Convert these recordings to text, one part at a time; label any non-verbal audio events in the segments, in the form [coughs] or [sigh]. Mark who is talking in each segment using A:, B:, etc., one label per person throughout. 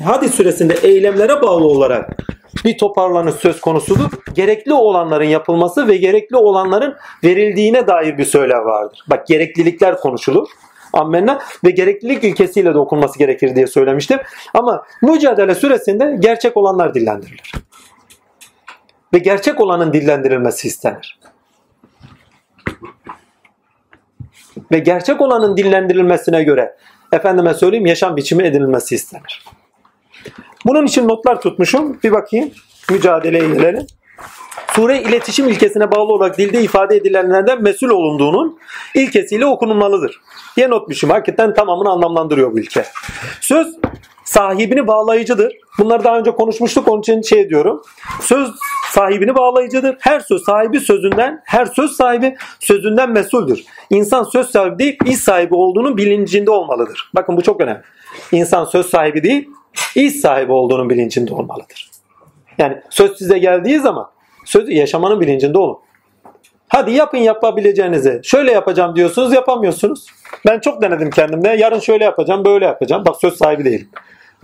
A: hadis süresinde eylemlere bağlı olarak bir toparlanış söz konusudur. Gerekli olanların yapılması ve gerekli olanların verildiğine dair bir söylem vardır. Bak gereklilikler konuşulur. Ammenna ve gereklilik ilkesiyle de okunması gerekir diye söylemiştim. Ama mücadele süresinde gerçek olanlar dillendirilir. Ve gerçek olanın dillendirilmesi istenir. Ve gerçek olanın dillendirilmesine göre efendime söyleyeyim yaşam biçimi edinilmesi istenir. Bunun için notlar tutmuşum. Bir bakayım. Mücadeleye gelelim. Sure iletişim ilkesine bağlı olarak dilde ifade edilenlerden mesul olunduğunun ilkesiyle okunulmalıdır. Diye notmuşum. Hakikaten tamamını anlamlandırıyor bu ilke. Söz sahibini bağlayıcıdır. Bunları daha önce konuşmuştuk onun için şey diyorum. Söz sahibini bağlayıcıdır. Her söz sahibi sözünden, her söz sahibi sözünden mesuldür. İnsan söz sahibi değil, iş sahibi olduğunun bilincinde olmalıdır. Bakın bu çok önemli. İnsan söz sahibi değil, iş sahibi olduğunun bilincinde olmalıdır. Yani söz size geldiği zaman sözü yaşamanın bilincinde olun. Hadi yapın yapabileceğinizi. Şöyle yapacağım diyorsunuz yapamıyorsunuz. Ben çok denedim kendimde. Yarın şöyle yapacağım böyle yapacağım. Bak söz sahibi değilim.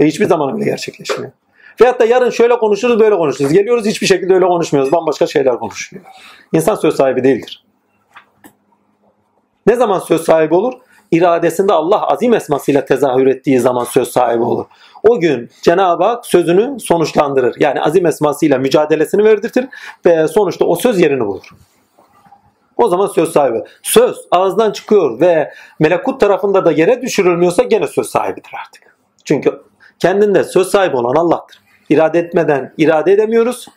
A: Ve hiçbir zaman öyle gerçekleşmiyor. Veyahut da yarın şöyle konuşuruz böyle konuşuruz. Geliyoruz hiçbir şekilde öyle konuşmuyoruz. Bambaşka şeyler konuşuyor. İnsan söz sahibi değildir. Ne zaman söz sahibi olur? İradesinde Allah azim esmasıyla tezahür ettiği zaman söz sahibi olur. O gün Cenab-ı Hak sözünü sonuçlandırır. Yani azim esmasıyla mücadelesini verdirtir ve sonuçta o söz yerini bulur. O zaman söz sahibi. Söz ağızdan çıkıyor ve melekut tarafında da yere düşürülmüyorsa gene söz sahibidir artık. Çünkü kendinde söz sahibi olan Allah'tır. İrade etmeden irade edemiyoruz.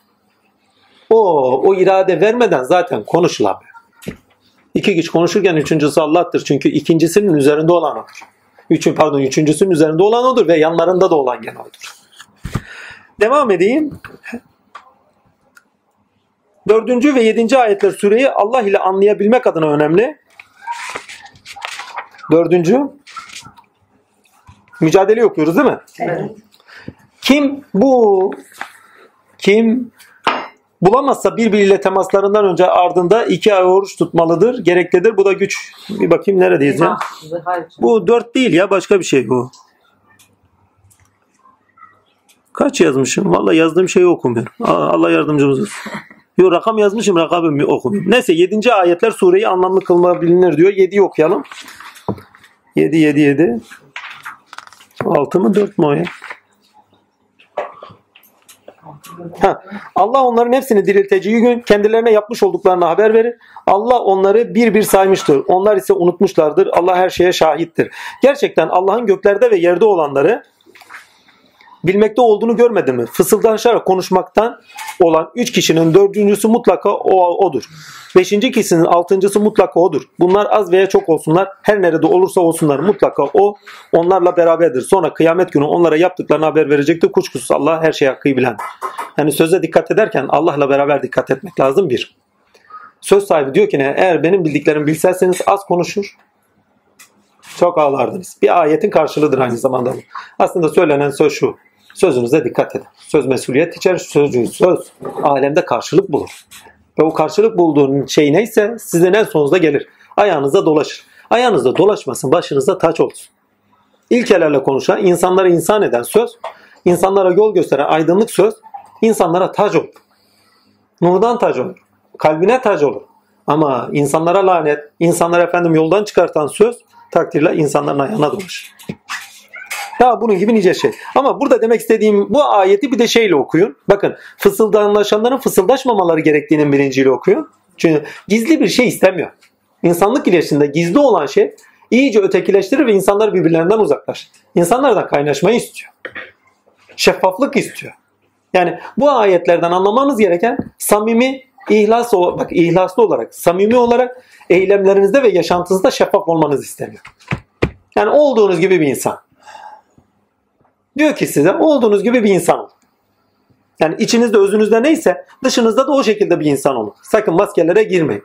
A: O, o irade vermeden zaten konuşulamıyor. İki kişi konuşurken üçüncüsü Allah'tır. Çünkü ikincisinin üzerinde olan odur. Üçün, pardon üçüncüsünün üzerinde olan odur ve yanlarında da olan gene odur. Devam edeyim. Dördüncü ve yedinci ayetler süreyi Allah ile anlayabilmek adına önemli. Dördüncü. Mücadele okuyoruz değil mi?
B: Evet.
A: Kim bu kim bulamazsa birbiriyle temaslarından önce ardında iki ay oruç tutmalıdır. Gereklidir. Bu da güç. Bir bakayım neredeyiz ya? Bu dört değil ya başka bir şey bu. Kaç yazmışım? Vallahi yazdığım şeyi okumuyorum. Allah yardımcımız olsun. Yo rakam yazmışım rakamı okumuyorum. Neyse 7. ayetler sureyi anlamlı kılma bilinir diyor. 7'yi okuyalım. 7 7 7. 6 mı 4 mü o ya? Ha, Allah onların hepsini dirilteceği gün kendilerine yapmış olduklarını haber verir. Allah onları bir bir saymıştır. Onlar ise unutmuşlardır. Allah her şeye şahittir. Gerçekten Allah'ın göklerde ve yerde olanları bilmekte olduğunu görmedin mi? Fısıldaşarak konuşmaktan olan üç kişinin dördüncüsü mutlaka o, odur. Beşinci kişinin altıncısı mutlaka odur. Bunlar az veya çok olsunlar. Her nerede olursa olsunlar mutlaka o onlarla beraberdir. Sonra kıyamet günü onlara yaptıklarını haber verecektir. Kuşkusuz Allah her şeyi hakkı bilen. Yani söze dikkat ederken Allah'la beraber dikkat etmek lazım bir. Söz sahibi diyor ki ne? Eğer benim bildiklerimi bilselseniz az konuşur, çok ağlardınız. Bir ayetin karşılığıdır aynı zamanda. Aslında söylenen söz şu. Sözünüze dikkat edin. Söz mesuliyet içerir. Sözcüğü söz alemde karşılık bulur. Ve o karşılık bulduğun şey neyse sizin en sonunda gelir. Ayağınıza dolaşır. Ayağınızda dolaşmasın, başınızda taç olsun. İlkelerle konuşan, insanları insan eden söz, insanlara yol gösteren aydınlık söz, insanlara tac olur. Nurdan tac olur. Kalbine tac olur. Ama insanlara lanet, insanlar efendim yoldan çıkartan söz takdirle insanların ayağına dolaşır. Ya bunun gibi nice şey. Ama burada demek istediğim bu ayeti bir de şeyle okuyun. Bakın fısıldanlaşanların fısıldaşmamaları gerektiğinin bilinciyle okuyun. Çünkü gizli bir şey istemiyor. İnsanlık ilişkisinde gizli olan şey iyice ötekileştirir ve insanlar birbirlerinden uzaklaşır. İnsanlardan kaynaşmayı istiyor. Şeffaflık istiyor. Yani bu ayetlerden anlamamız gereken samimi ihlas bak ihlaslı olarak, samimi olarak eylemlerinizde ve yaşantınızda şeffaf olmanız isteniyor. Yani olduğunuz gibi bir insan. Diyor ki size olduğunuz gibi bir insan olun. Yani içinizde özünüzde neyse dışınızda da o şekilde bir insan olun. Sakın maskelere girmeyin.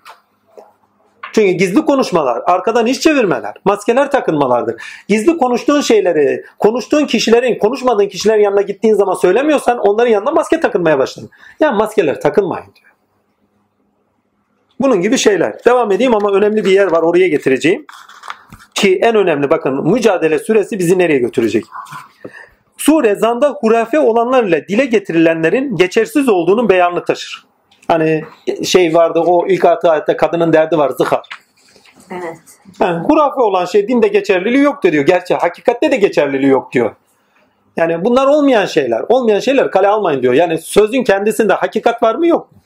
A: Çünkü gizli konuşmalar, arkadan iş çevirmeler, maskeler takınmalardır. Gizli konuştuğun şeyleri, konuştuğun kişilerin, konuşmadığın kişilerin yanına gittiğin zaman söylemiyorsan onların yanına maske takınmaya başladın. Ya maskeler takınmayın diyor. Bunun gibi şeyler. Devam edeyim ama önemli bir yer var oraya getireceğim. Ki en önemli bakın mücadele süresi bizi nereye götürecek? Sure zanda hurafe olanlarla dile getirilenlerin geçersiz olduğunun beyanını taşır. Hani şey vardı o ilk ayette kadının derdi var zıhar.
B: Evet.
A: Yani hurafe olan şey dinde geçerliliği yok diyor. Gerçi hakikatte de geçerliliği yok diyor. Yani bunlar olmayan şeyler. Olmayan şeyler kale almayın diyor. Yani sözün kendisinde hakikat var mı yok mu?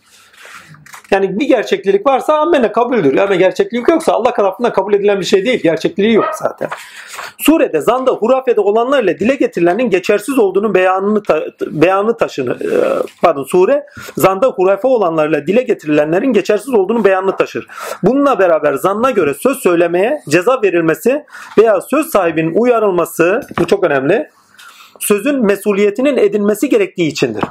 A: Yani bir gerçeklilik varsa amene kabuldür. Ama gerçeklilik yoksa Allah tarafından kabul edilen bir şey değil. Gerçekliği yok zaten. Surede, zanda, hurafede olanlarla dile getirilenin geçersiz olduğunu beyanını ta, beyanı taşını e, pardon sure zanda hurafe olanlarla dile getirilenlerin geçersiz olduğunu beyanını taşır. Bununla beraber zanna göre söz söylemeye ceza verilmesi veya söz sahibinin uyarılması bu çok önemli. Sözün mesuliyetinin edinmesi gerektiği içindir.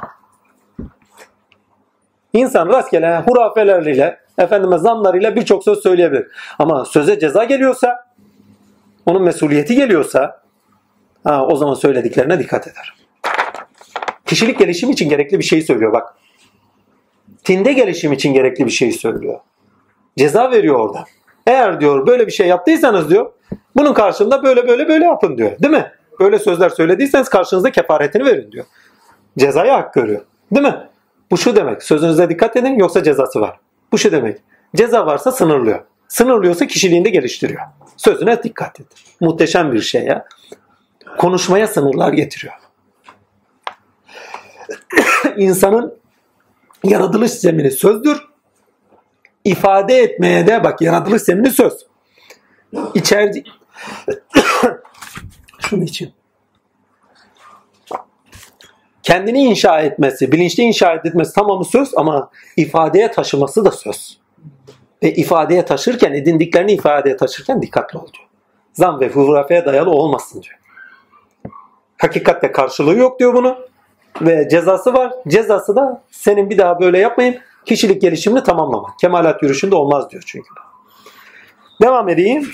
A: İnsan rastgele hurafeleriyle, efendime zanlarıyla birçok söz söyleyebilir. Ama söze ceza geliyorsa, onun mesuliyeti geliyorsa, ha, o zaman söylediklerine dikkat eder. Kişilik gelişimi için gerekli bir şey söylüyor bak. Tinde gelişim için gerekli bir şey söylüyor. Ceza veriyor orada. Eğer diyor böyle bir şey yaptıysanız diyor, bunun karşılığında böyle böyle böyle yapın diyor. Değil mi? Böyle sözler söylediyseniz karşınızda kefaretini verin diyor. Cezaya hak görüyor. Değil mi? Bu şu demek. Sözünüze dikkat edin yoksa cezası var. Bu şu demek. Ceza varsa sınırlıyor. Sınırlıyorsa kişiliğini de geliştiriyor. Sözüne dikkat et. Muhteşem bir şey ya. Konuşmaya sınırlar getiriyor. [coughs] İnsanın yaratılış zemini sözdür. İfade etmeye de bak yaratılış zemini söz. İçeride [coughs] şunun için kendini inşa etmesi, bilinçli inşa etmesi tamamı söz ama ifadeye taşıması da söz. Ve ifadeye taşırken, edindiklerini ifadeye taşırken dikkatli ol diyor. Zan ve hurafeye dayalı olmasın diyor. Hakikatte karşılığı yok diyor bunu. Ve cezası var. Cezası da senin bir daha böyle yapmayın. Kişilik gelişimini tamamlamak. Kemalat yürüyüşünde olmaz diyor çünkü. Devam edeyim.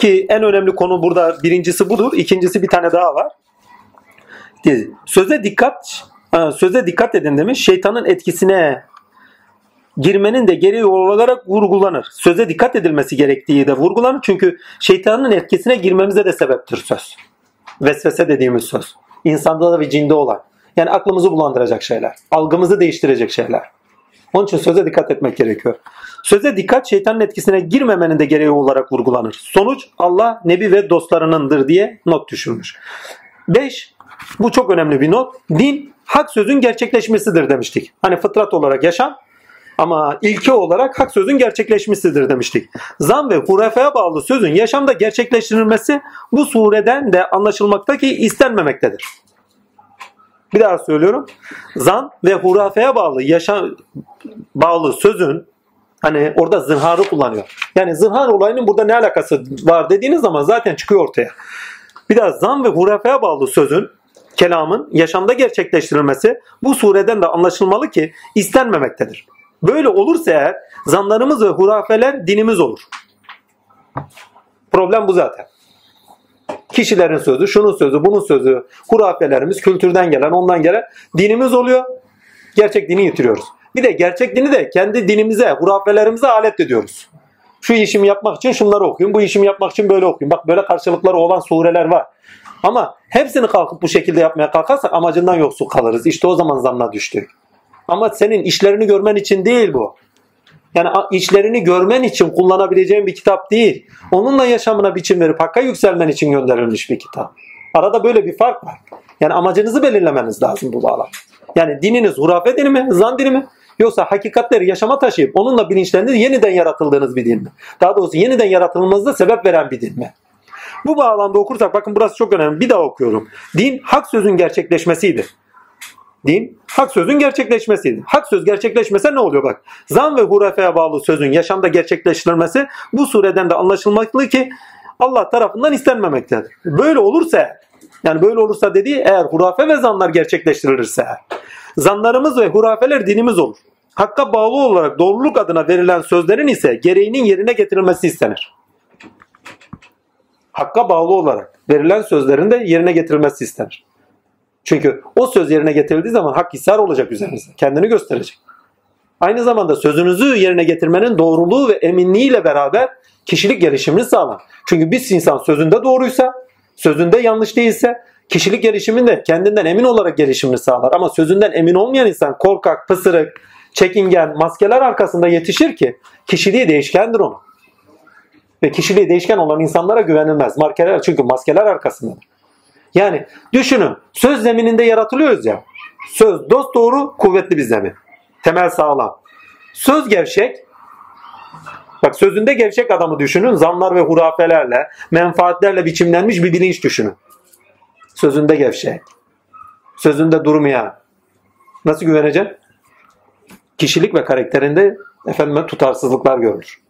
A: Ki en önemli konu burada birincisi budur. İkincisi bir tane daha var. Söze dikkat söze dikkat edin demiş. Şeytanın etkisine girmenin de gereği olarak vurgulanır. Söze dikkat edilmesi gerektiği de vurgulanır. Çünkü şeytanın etkisine girmemize de sebeptir söz. Vesvese dediğimiz söz. İnsanda da ve cinde olan. Yani aklımızı bulandıracak şeyler. Algımızı değiştirecek şeyler. Onun için söze dikkat etmek gerekiyor. Söze dikkat şeytanın etkisine girmemenin de gereği olarak vurgulanır. Sonuç Allah, Nebi ve dostlarınındır diye not düşürmüş. 5. Bu çok önemli bir not. Din hak sözün gerçekleşmesidir demiştik. Hani fıtrat olarak yaşam ama ilke olarak hak sözün gerçekleşmesidir demiştik. Zan ve hurafeye bağlı sözün yaşamda gerçekleştirilmesi bu sureden de anlaşılmakta ki istenmemektedir. Bir daha söylüyorum. Zan ve hurafeye bağlı yaşam bağlı sözün hani orada zınharı kullanıyor. Yani zınhar olayının burada ne alakası var dediğiniz zaman zaten çıkıyor ortaya. Bir daha zan ve hurafeye bağlı sözün kelamın yaşamda gerçekleştirilmesi bu sureden de anlaşılmalı ki istenmemektedir. Böyle olursa eğer zanlarımız ve hurafeler dinimiz olur. Problem bu zaten. Kişilerin sözü, şunun sözü, bunun sözü, hurafelerimiz, kültürden gelen, ondan gelen dinimiz oluyor. Gerçek dini yitiriyoruz. Bir de gerçek dini de kendi dinimize, hurafelerimize alet ediyoruz. Şu işimi yapmak için şunları okuyun, bu işimi yapmak için böyle okuyun. Bak böyle karşılıkları olan sureler var. Ama hepsini kalkıp bu şekilde yapmaya kalkarsak amacından yoksul kalırız. İşte o zaman zamla düştük. Ama senin işlerini görmen için değil bu. Yani işlerini görmen için kullanabileceğin bir kitap değil. Onunla yaşamına biçim verip hakka yükselmen için gönderilmiş bir kitap. Arada böyle bir fark var. Yani amacınızı belirlemeniz lazım bu bağlam. Yani dininiz hurafe dini mi, zan dini mi? Yoksa hakikatleri yaşama taşıyıp onunla bilinçleriniz yeniden yaratıldığınız bir din mi? Daha doğrusu yeniden yaratılmanızda sebep veren bir din mi? Bu bağlamda okursak bakın burası çok önemli. Bir daha okuyorum. Din hak sözün gerçekleşmesidir. Din hak sözün gerçekleşmesidir. Hak söz gerçekleşmese ne oluyor bak. Zan ve hurafeye bağlı sözün yaşamda gerçekleştirilmesi bu sureden de anlaşılmaklı ki Allah tarafından istenmemektedir. Böyle olursa yani böyle olursa dediği eğer hurafe ve zanlar gerçekleştirilirse zanlarımız ve hurafeler dinimiz olur. Hakka bağlı olarak doğruluk adına verilen sözlerin ise gereğinin yerine getirilmesi istenir hakka bağlı olarak verilen sözlerin de yerine getirilmesi istenir. Çünkü o söz yerine getirildiği zaman hak hisar olacak üzerinizde. Kendini gösterecek. Aynı zamanda sözünüzü yerine getirmenin doğruluğu ve eminliğiyle beraber kişilik gelişimini sağlar. Çünkü bir insan sözünde doğruysa, sözünde yanlış değilse Kişilik gelişiminde kendinden emin olarak gelişimini sağlar. Ama sözünden emin olmayan insan korkak, pısırık, çekingen, maskeler arkasında yetişir ki kişiliği değişkendir onun. Ve kişiliği değişken olan insanlara güvenilmez. Maskeler, çünkü maskeler arkasındadır. Yani düşünün söz zemininde yaratılıyoruz ya. Söz dost doğru kuvvetli bir zemin. Temel sağlam. Söz gevşek. Bak sözünde gevşek adamı düşünün. Zanlar ve hurafelerle, menfaatlerle biçimlenmiş bir bilinç düşünün. Sözünde gevşek. Sözünde durmayan. Nasıl güveneceksin? Kişilik ve karakterinde efendime tutarsızlıklar görülür.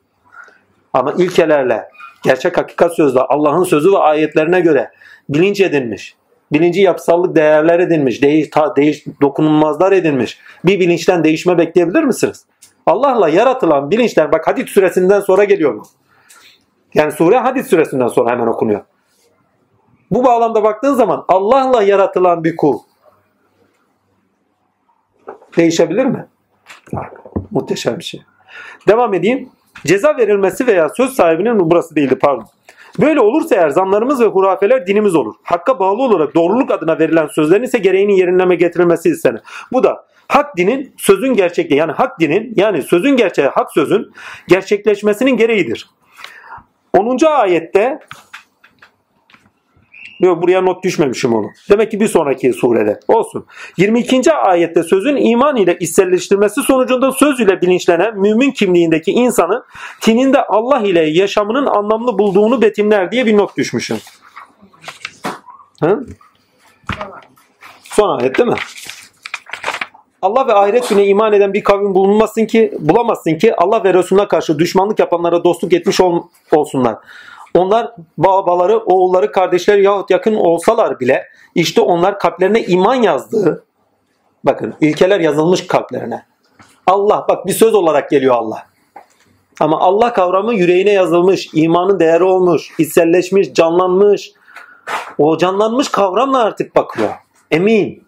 A: Ama ilkelerle, gerçek hakikat sözle, Allah'ın sözü ve ayetlerine göre bilinç edinmiş, bilinci yapısallık değerler edinmiş, değiş, ta, değiş, dokunulmazlar edinmiş bir bilinçten değişme bekleyebilir misiniz? Allah'la yaratılan bilinçler, bak Hadid suresinden sonra geliyor bu. Yani sure Hadid suresinden sonra hemen okunuyor. Bu bağlamda baktığın zaman Allah'la yaratılan bir kul değişebilir mi? Muhteşem bir şey. Devam edeyim. Ceza verilmesi veya söz sahibinin burası değildi pardon. Böyle olursa eğer zanlarımız ve hurafeler dinimiz olur. Hakka bağlı olarak doğruluk adına verilen sözlerin ise gereğinin yerinleme getirilmesi istenir. Bu da hak dinin sözün gerçekliği yani hak dinin yani sözün gerçeği hak sözün gerçekleşmesinin gereğidir. 10. ayette Yok buraya not düşmemişim onu. Demek ki bir sonraki surede. Olsun. 22. ayette sözün iman ile içselleştirmesi sonucunda söz ile bilinçlenen mümin kimliğindeki insanın tininde Allah ile yaşamının anlamlı bulduğunu betimler diye bir not düşmüşüm. Hı? Son ayet değil mi? Allah ve ahiret gününe iman eden bir kavim bulunmasın ki, bulamazsın ki Allah ve Resulüne karşı düşmanlık yapanlara dostluk etmiş ol, olsunlar. Onlar babaları, oğulları, kardeşleri yahut yakın olsalar bile işte onlar kalplerine iman yazdığı bakın ilkeler yazılmış kalplerine. Allah bak bir söz olarak geliyor Allah. Ama Allah kavramı yüreğine yazılmış, imanın değeri olmuş, içselleşmiş, canlanmış. O canlanmış kavramla artık bakıyor. Emin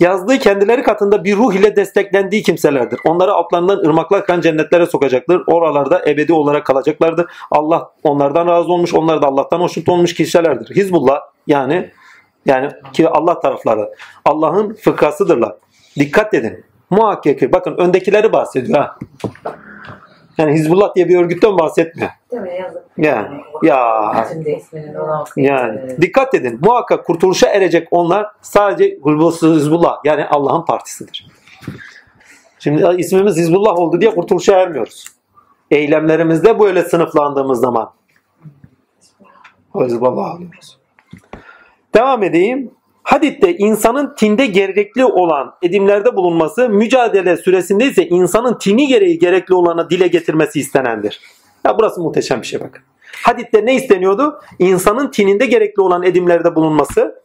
A: yazdığı kendileri katında bir ruh ile desteklendiği kimselerdir. Onları altlarından ırmaklar akan cennetlere sokacaktır. Oralarda ebedi olarak kalacaklardır. Allah onlardan razı olmuş, onlar da Allah'tan hoşnut olmuş kişilerdir. Hizbullah yani yani ki Allah tarafları Allah'ın fıkrasıdırlar. Dikkat edin. Muhakkak bakın öndekileri bahsediyor ha. Yani Hizbullah diye bir örgütten bahsetmiyor.
B: Değil mi? Yazık.
A: Yani ya yani dikkat edin. Muhakkak kurtuluşa erecek onlar sadece Hizbullah yani Allah'ın partisidir. Şimdi ismimiz Hizbullah oldu diye kurtuluşa ermiyoruz. Eylemlerimizde böyle sınıflandığımız zaman Hizbullah alıyoruz. Devam edeyim. Hadit'te insanın tinde gerekli olan edimlerde bulunması, mücadele süresinde ise insanın tini gereği gerekli olana dile getirmesi istenendir. Ya burası muhteşem bir şey bakın. Hadit'te ne isteniyordu? İnsanın tininde gerekli olan edimlerde bulunması.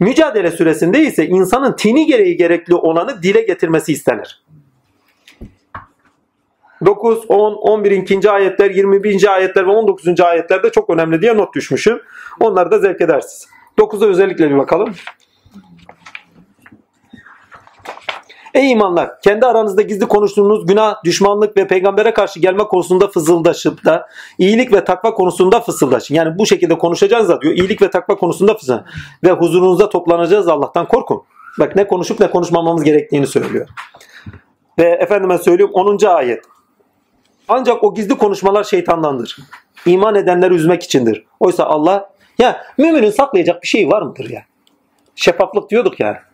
A: Mücadele süresinde ise insanın tini gereği gerekli olanı dile getirmesi istenir. 9, 10, 11. ikinci ayetler, 21. ayetler ve 19. ayetlerde çok önemli diye not düşmüşüm. Onları da zevk edersiniz. 9'a özellikle bir bakalım. Ey imanlar! Kendi aranızda gizli konuştuğunuz günah, düşmanlık ve peygambere karşı gelme konusunda fısıldaşıp da iyilik ve takva konusunda fısıldaşın. Yani bu şekilde konuşacağız da diyor. İyilik ve takva konusunda fısıldaşın. Ve huzurunuzda toplanacağız Allah'tan korkun. Bak ne konuşup ne konuşmamamız gerektiğini söylüyor. Ve efendime söylüyorum 10. ayet. Ancak o gizli konuşmalar şeytandandır. İman edenleri üzmek içindir. Oysa Allah ya müminin saklayacak bir şey var mıdır ya? Şeffaflık diyorduk ya.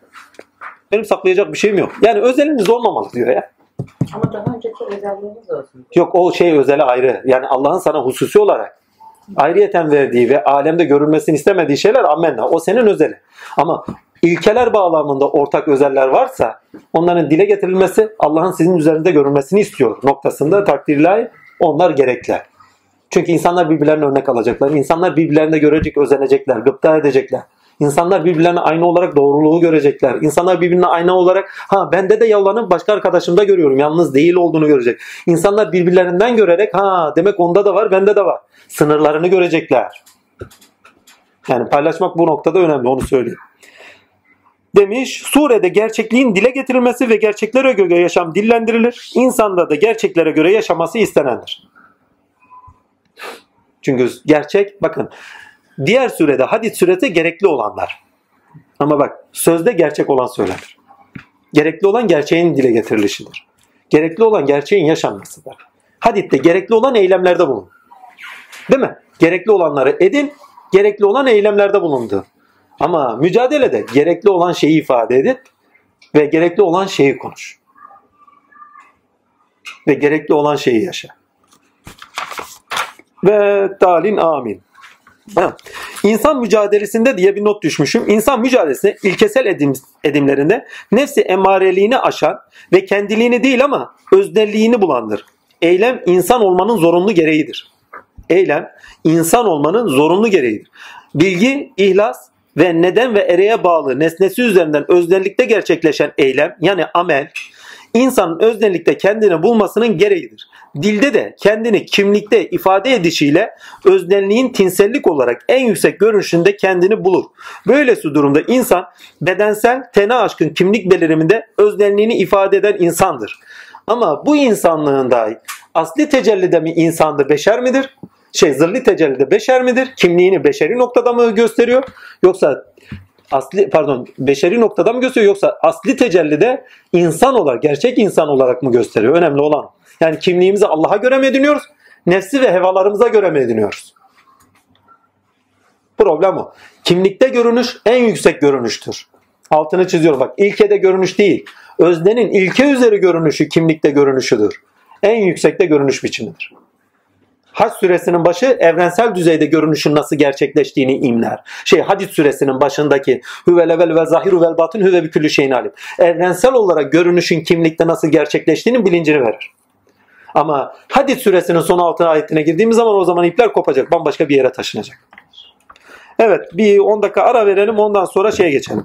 A: Benim saklayacak bir şeyim yok. Yani özeliniz olmamalı diyor ya.
B: Ama daha önceki özelliğiniz olsun.
A: Yok o şey özeli ayrı. Yani Allah'ın sana hususi olarak ayrıyeten verdiği ve alemde görülmesini istemediği şeyler amenna. O senin özeli. Ama ilkeler bağlamında ortak özeller varsa onların dile getirilmesi Allah'ın sizin üzerinde görülmesini istiyor noktasında takdirle onlar gerekli. Çünkü insanlar birbirlerine örnek alacaklar. İnsanlar birbirlerine görecek, özenecekler, gıpta edecekler. İnsanlar birbirlerine aynı olarak doğruluğu görecekler. İnsanlar birbirine aynı olarak ha bende de yalanı başka arkadaşımda görüyorum. Yalnız değil olduğunu görecek. İnsanlar birbirlerinden görerek ha demek onda da var bende de var. Sınırlarını görecekler. Yani paylaşmak bu noktada önemli onu söyleyeyim. Demiş surede gerçekliğin dile getirilmesi ve gerçeklere göre yaşam dillendirilir. İnsanda da gerçeklere göre yaşaması istenendir. Çünkü gerçek bakın Diğer sürede hadis suresi gerekli olanlar. Ama bak sözde gerçek olan söylenir. Gerekli olan gerçeğin dile getirilişidir. Gerekli olan gerçeğin yaşanmasıdır. Hadiste gerekli olan eylemlerde bulun. Değil mi? Gerekli olanları edin, gerekli olan eylemlerde bulundu. Ama mücadelede gerekli olan şeyi ifade edin ve gerekli olan şeyi konuş. Ve gerekli olan şeyi yaşa. Ve dalin amin. Ha. İnsan mücadelesinde diye bir not düşmüşüm. İnsan mücadelesinde ilkesel edim, edimlerinde nefsi emareliğini aşan ve kendiliğini değil ama öznelliğini bulandır. Eylem insan olmanın zorunlu gereğidir. Eylem insan olmanın zorunlu gereğidir. Bilgi, ihlas ve neden ve ereğe bağlı nesnesi üzerinden öznellikte gerçekleşen eylem yani amel insanın öznellikte kendini bulmasının gereğidir. Dilde de kendini kimlikte ifade edişiyle öznelliğin tinsellik olarak en yüksek görünüşünde kendini bulur. Böylesi durumda insan bedensel tena aşkın kimlik beliriminde öznelliğini ifade eden insandır. Ama bu insanlığın dahi asli tecellide mi insandır, beşer midir? Şey zırli tecellide beşer midir? Kimliğini beşeri noktada mı gösteriyor? Yoksa asli pardon beşeri noktada mı gösteriyor yoksa asli tecellide insan olarak gerçek insan olarak mı gösteriyor? Önemli olan. Yani kimliğimizi Allah'a göre mi ediniyoruz? Nefsi ve hevalarımıza göre mi ediniyoruz? Problem o. Kimlikte görünüş en yüksek görünüştür. Altını çiziyorum bak ilkede görünüş değil. Öznenin ilke üzeri görünüşü kimlikte görünüşüdür. En yüksekte görünüş biçimidir. Hac süresinin başı evrensel düzeyde görünüşün nasıl gerçekleştiğini imler. Şey hadis süresinin başındaki huvel evvel ve zahiru vel batın huve bi külli şeyin alim. Evrensel olarak görünüşün kimlikte nasıl gerçekleştiğinin bilincini verir. Ama hadis süresinin son altı ayetine girdiğimiz zaman o zaman ipler kopacak. Bambaşka bir yere taşınacak. Evet bir 10 dakika ara verelim ondan sonra şeye geçelim.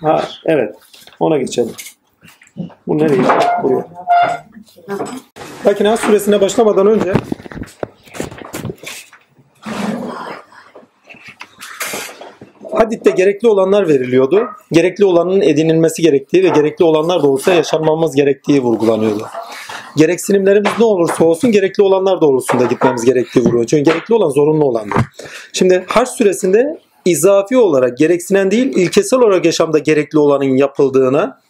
A: Ha, evet ona geçelim. Bu nereye? Buraya. Lakin suresine başlamadan önce Hadit'te gerekli olanlar veriliyordu. Gerekli olanın edinilmesi gerektiği ve gerekli olanlar olsa yaşanmamız gerektiği vurgulanıyordu. Gereksinimlerimiz ne olursa olsun gerekli olanlar doğrultusunda gitmemiz gerektiği vurguluyor. Çünkü gerekli olan zorunlu olandır. Şimdi Haç suresinde izafi olarak gereksinen değil ilkesel olarak yaşamda gerekli olanın yapıldığına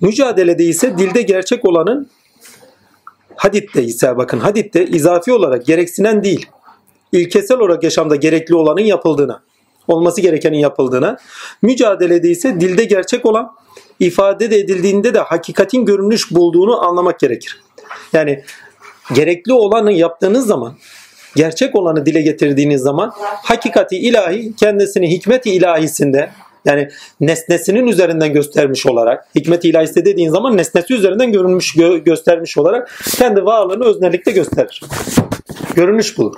A: mücadelede ise dilde gerçek olanın Hadit'te ise bakın Hadit'te izafi olarak gereksinen değil ilkesel olarak yaşamda gerekli olanın yapıldığına olması gerekenin yapıldığına mücadelede ise dilde gerçek olan ifade de edildiğinde de hakikatin görünüş bulduğunu anlamak gerekir. Yani gerekli olanı yaptığınız zaman gerçek olanı dile getirdiğiniz zaman hakikati ilahi kendisini hikmet-i ilahisinde yani nesnesinin üzerinden göstermiş olarak hikmet-i ilahisi dediğin zaman nesnesi üzerinden görünmüş gö- göstermiş olarak kendi varlığını öznellikte gösterir. Görünüş bulur.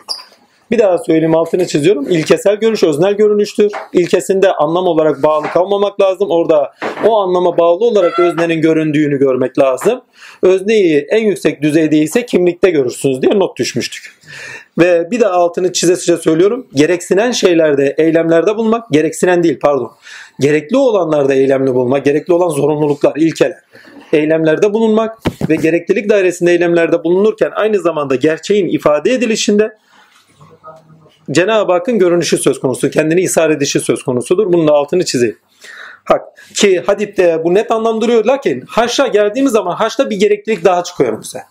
A: Bir daha söyleyeyim altını çiziyorum. İlkesel görüş öznel görünüştür. İlkesinde anlam olarak bağlı kalmamak lazım. Orada o anlama bağlı olarak öznenin göründüğünü görmek lazım. Özneyi en yüksek düzeyde ise kimlikte görürsünüz diye not düşmüştük. Ve bir de altını çize çize söylüyorum. Gereksinen şeylerde, eylemlerde bulmak, gereksinen değil pardon. Gerekli olanlarda eylemli bulmak, gerekli olan zorunluluklar, ilkeler. Eylemlerde bulunmak ve gereklilik dairesinde eylemlerde bulunurken aynı zamanda gerçeğin ifade edilişinde Cenab-ı Hakk'ın görünüşü söz konusu, kendini ishar edişi söz konusudur. Bunun da altını çizeyim. Hak. Ki hadiste bu net anlamdırıyor. Lakin haşa geldiğimiz zaman haşta bir gereklilik daha çıkıyor bize.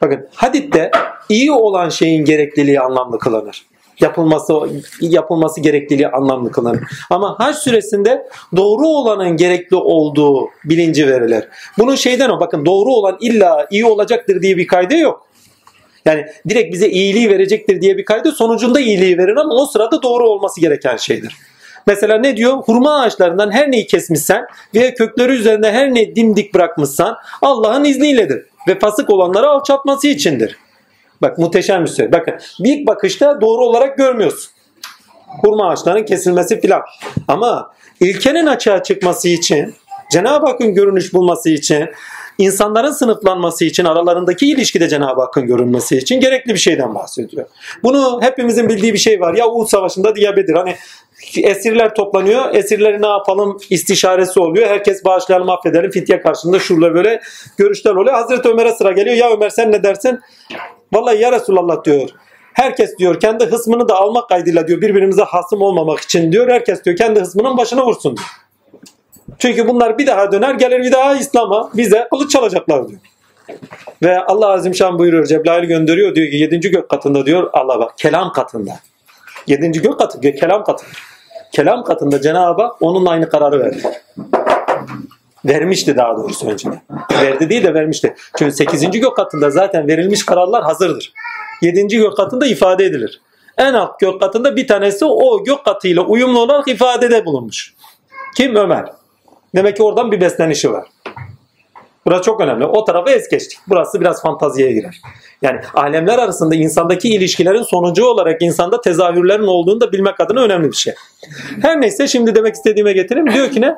A: Bakın haditte iyi olan şeyin gerekliliği anlamlı kılanır. Yapılması yapılması gerekliliği anlamlı kılanır. Ama hac süresinde doğru olanın gerekli olduğu bilinci verilir. Bunun şeyden o bakın doğru olan illa iyi olacaktır diye bir kaydı yok. Yani direkt bize iyiliği verecektir diye bir kaydı sonucunda iyiliği verir ama o sırada doğru olması gereken şeydir. Mesela ne diyor? Hurma ağaçlarından her neyi kesmişsen veya kökleri üzerinde her neyi dimdik bırakmışsan Allah'ın izniyledir. Ve fasık olanları alçaltması içindir. Bak muhteşem bir şey. Bakın ilk bakışta doğru olarak görmüyorsun. Hurma ağaçlarının kesilmesi filan. Ama ilkenin açığa çıkması için, Cenab-ı Hakk'ın görünüş bulması için, insanların sınıflanması için, aralarındaki ilişkide Cenab-ı Hakk'ın görünmesi için gerekli bir şeyden bahsediyor. Bunu hepimizin bildiği bir şey var. Ya Uhud Savaşı'nda diye Bedir. Hani esirler toplanıyor. Esirleri ne yapalım istişaresi oluyor. Herkes bağışlayalım affedelim. Fitye karşısında şurada böyle görüşler oluyor. Hazreti Ömer'e sıra geliyor. Ya Ömer sen ne dersin? Vallahi ya Resulallah diyor. Herkes diyor kendi hısmını da almak kaydıyla diyor birbirimize hasım olmamak için diyor. Herkes diyor kendi hısmının başına vursun diyor. Çünkü bunlar bir daha döner gelir bir daha İslam'a bize kılıç çalacaklar diyor. Ve Allah Azimşan buyuruyor Cebrail gönderiyor diyor ki 7. gök katında diyor Allah bak kelam katında. 7. gök katı kelam katında. Kelam katında Cenab-ı Hak onun aynı kararı verdi. Vermişti daha doğrusu önceden. Verdi değil de vermişti. Çünkü 8. gök katında zaten verilmiş kararlar hazırdır. 7. gök katında ifade edilir. En alt gök katında bir tanesi o gök katıyla uyumlu olarak ifadede bulunmuş. Kim? Ömer. Demek ki oradan bir beslenişi var. Burası çok önemli. O tarafı es geçtik. Burası biraz fantaziye girer. Yani alemler arasında insandaki ilişkilerin sonucu olarak insanda tezahürlerin olduğunu da bilmek adına önemli bir şey. Her neyse şimdi demek istediğime getireyim. Diyor ki ne?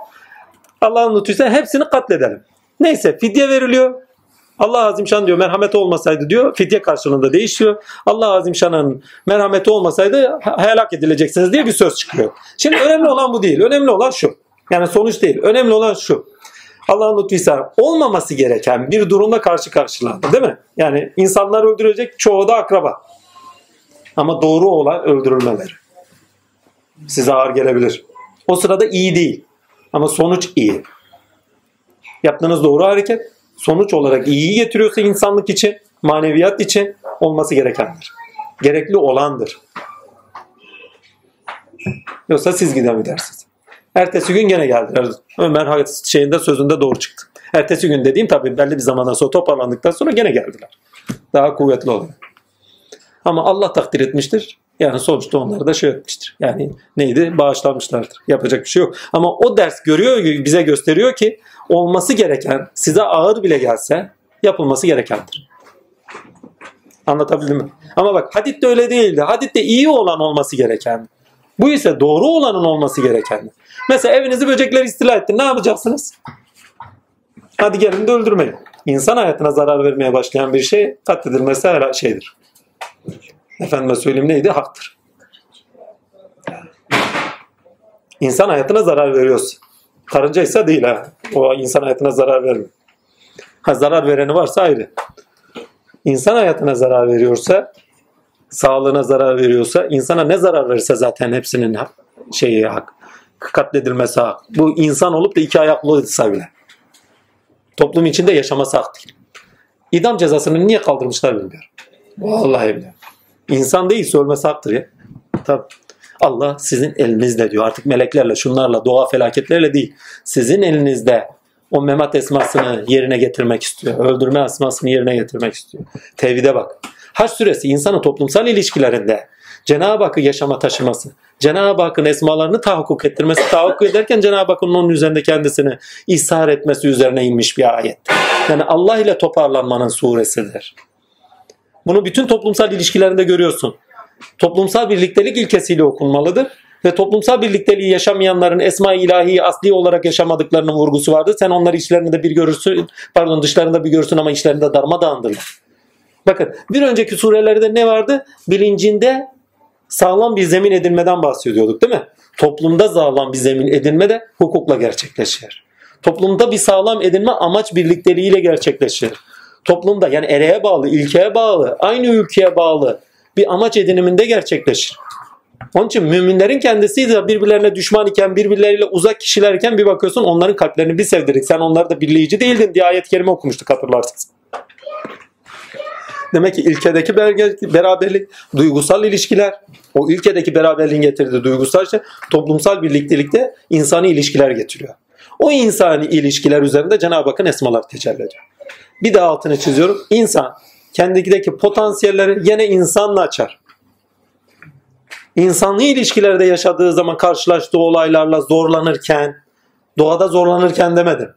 A: Allah'ın lütfuysa hepsini katledelim. Neyse fidye veriliyor. Allah Azimşan diyor merhameti olmasaydı diyor fidye karşılığında değişiyor. Allah Azimşan'ın merhameti olmasaydı helak edileceksiniz diye bir söz çıkıyor. Şimdi önemli olan bu değil. Önemli olan şu. Yani sonuç değil. Önemli olan şu. Allah'ın lütfuysa olmaması gereken bir durumla karşı karşılandı değil mi? Yani insanlar öldürecek çoğu da akraba. Ama doğru olan öldürülmeleri. Size ağır gelebilir. O sırada iyi değil. Ama sonuç iyi. Yaptığınız doğru hareket sonuç olarak iyiyi getiriyorsa insanlık için, maneviyat için olması gerekendir. Gerekli olandır. Yoksa siz gidersiniz. Ertesi gün gene geldiler. Ömer şeyinde sözünde doğru çıktı. Ertesi gün dediğim tabii belli bir zamandan sonra toparlandıktan sonra gene geldiler. Daha kuvvetli olarak. Ama Allah takdir etmiştir. Yani sonuçta onları da şey etmiştir. Yani neydi? Bağışlanmışlardır. Yapacak bir şey yok. Ama o ders görüyor, bize gösteriyor ki olması gereken, size ağır bile gelse yapılması gerekendir. Anlatabildim mi? Ama bak hadit de öyle değildi. Hadit de iyi olan olması gereken. Bu ise doğru olanın olması gereken. Mesela evinizi böcekler istila etti. Ne yapacaksınız? Hadi gelin de öldürmeyin. İnsan hayatına zarar vermeye başlayan bir şey katledilmesi her şeydir. Efendime söyleyeyim neydi? Haktır. İnsan hayatına zarar veriyorsun. Karınca ise değil ha. O insan hayatına zarar vermiyor. Ha zarar vereni varsa ayrı. İnsan hayatına zarar veriyorsa, sağlığına zarar veriyorsa, insana ne zarar verirse zaten hepsinin şeyi hak. Katledilmesi hak. Bu insan olup da iki ayaklıysa bile. Toplum içinde yaşaması hak değil. İdam cezasını niye kaldırmışlar bilmiyorum. Vallahi bilmiyorum. İnsan değilse ölmesi haktır ya. Tabii. Allah sizin elinizde diyor. Artık meleklerle, şunlarla, doğa felaketlerle değil. Sizin elinizde o memat esmasını yerine getirmek istiyor. Öldürme esmasını yerine getirmek istiyor. Tevhide bak. Haç süresi insanın toplumsal ilişkilerinde Cenab-ı Hakk'ı yaşama taşıması, Cenab-ı Hakk'ın esmalarını tahakkuk ettirmesi, tahakkuk ederken Cenab-ı Hakk'ın onun üzerinde kendisini ishar etmesi üzerine inmiş bir ayet. Yani Allah ile toparlanmanın suresidir. Bunu bütün toplumsal ilişkilerinde görüyorsun. Toplumsal birliktelik ilkesiyle okunmalıdır ve toplumsal birlikteliği yaşamayanların esma-i ilahi asli olarak yaşamadıklarının vurgusu vardır. Sen onları içlerinde bir görürsün, pardon dışlarında bir görürsün ama içlerinde darmadağındırlar. Bakın bir önceki surelerde ne vardı? Bilincinde sağlam bir zemin edinmeden bahsediyorduk değil mi? Toplumda sağlam bir zemin edinme de hukukla gerçekleşir. Toplumda bir sağlam edinme amaç birlikteliğiyle gerçekleşir. Toplumda yani ereğe bağlı, ilkeye bağlı, aynı ülkeye bağlı bir amaç ediniminde gerçekleşir. Onun için müminlerin kendisi de birbirlerine düşman iken, birbirleriyle uzak kişilerken bir bakıyorsun onların kalplerini bir sevdirdik. Sen onları da birleyici değildin diye ayet-i kerime okumuştuk hatırlarsınız. Demek ki ilkedeki beraberlik, duygusal ilişkiler, o ilkedeki beraberliğin getirdiği duygusal şey toplumsal birliktelikte insani ilişkiler getiriyor. O insani ilişkiler üzerinde Cenab-ı Hakk'ın esmalar tecelli ediyor. Bir daha altını çiziyorum. İnsan kendindeki potansiyelleri yine insanla açar. İnsanlı ilişkilerde yaşadığı zaman karşılaştığı olaylarla zorlanırken, doğada zorlanırken demedim.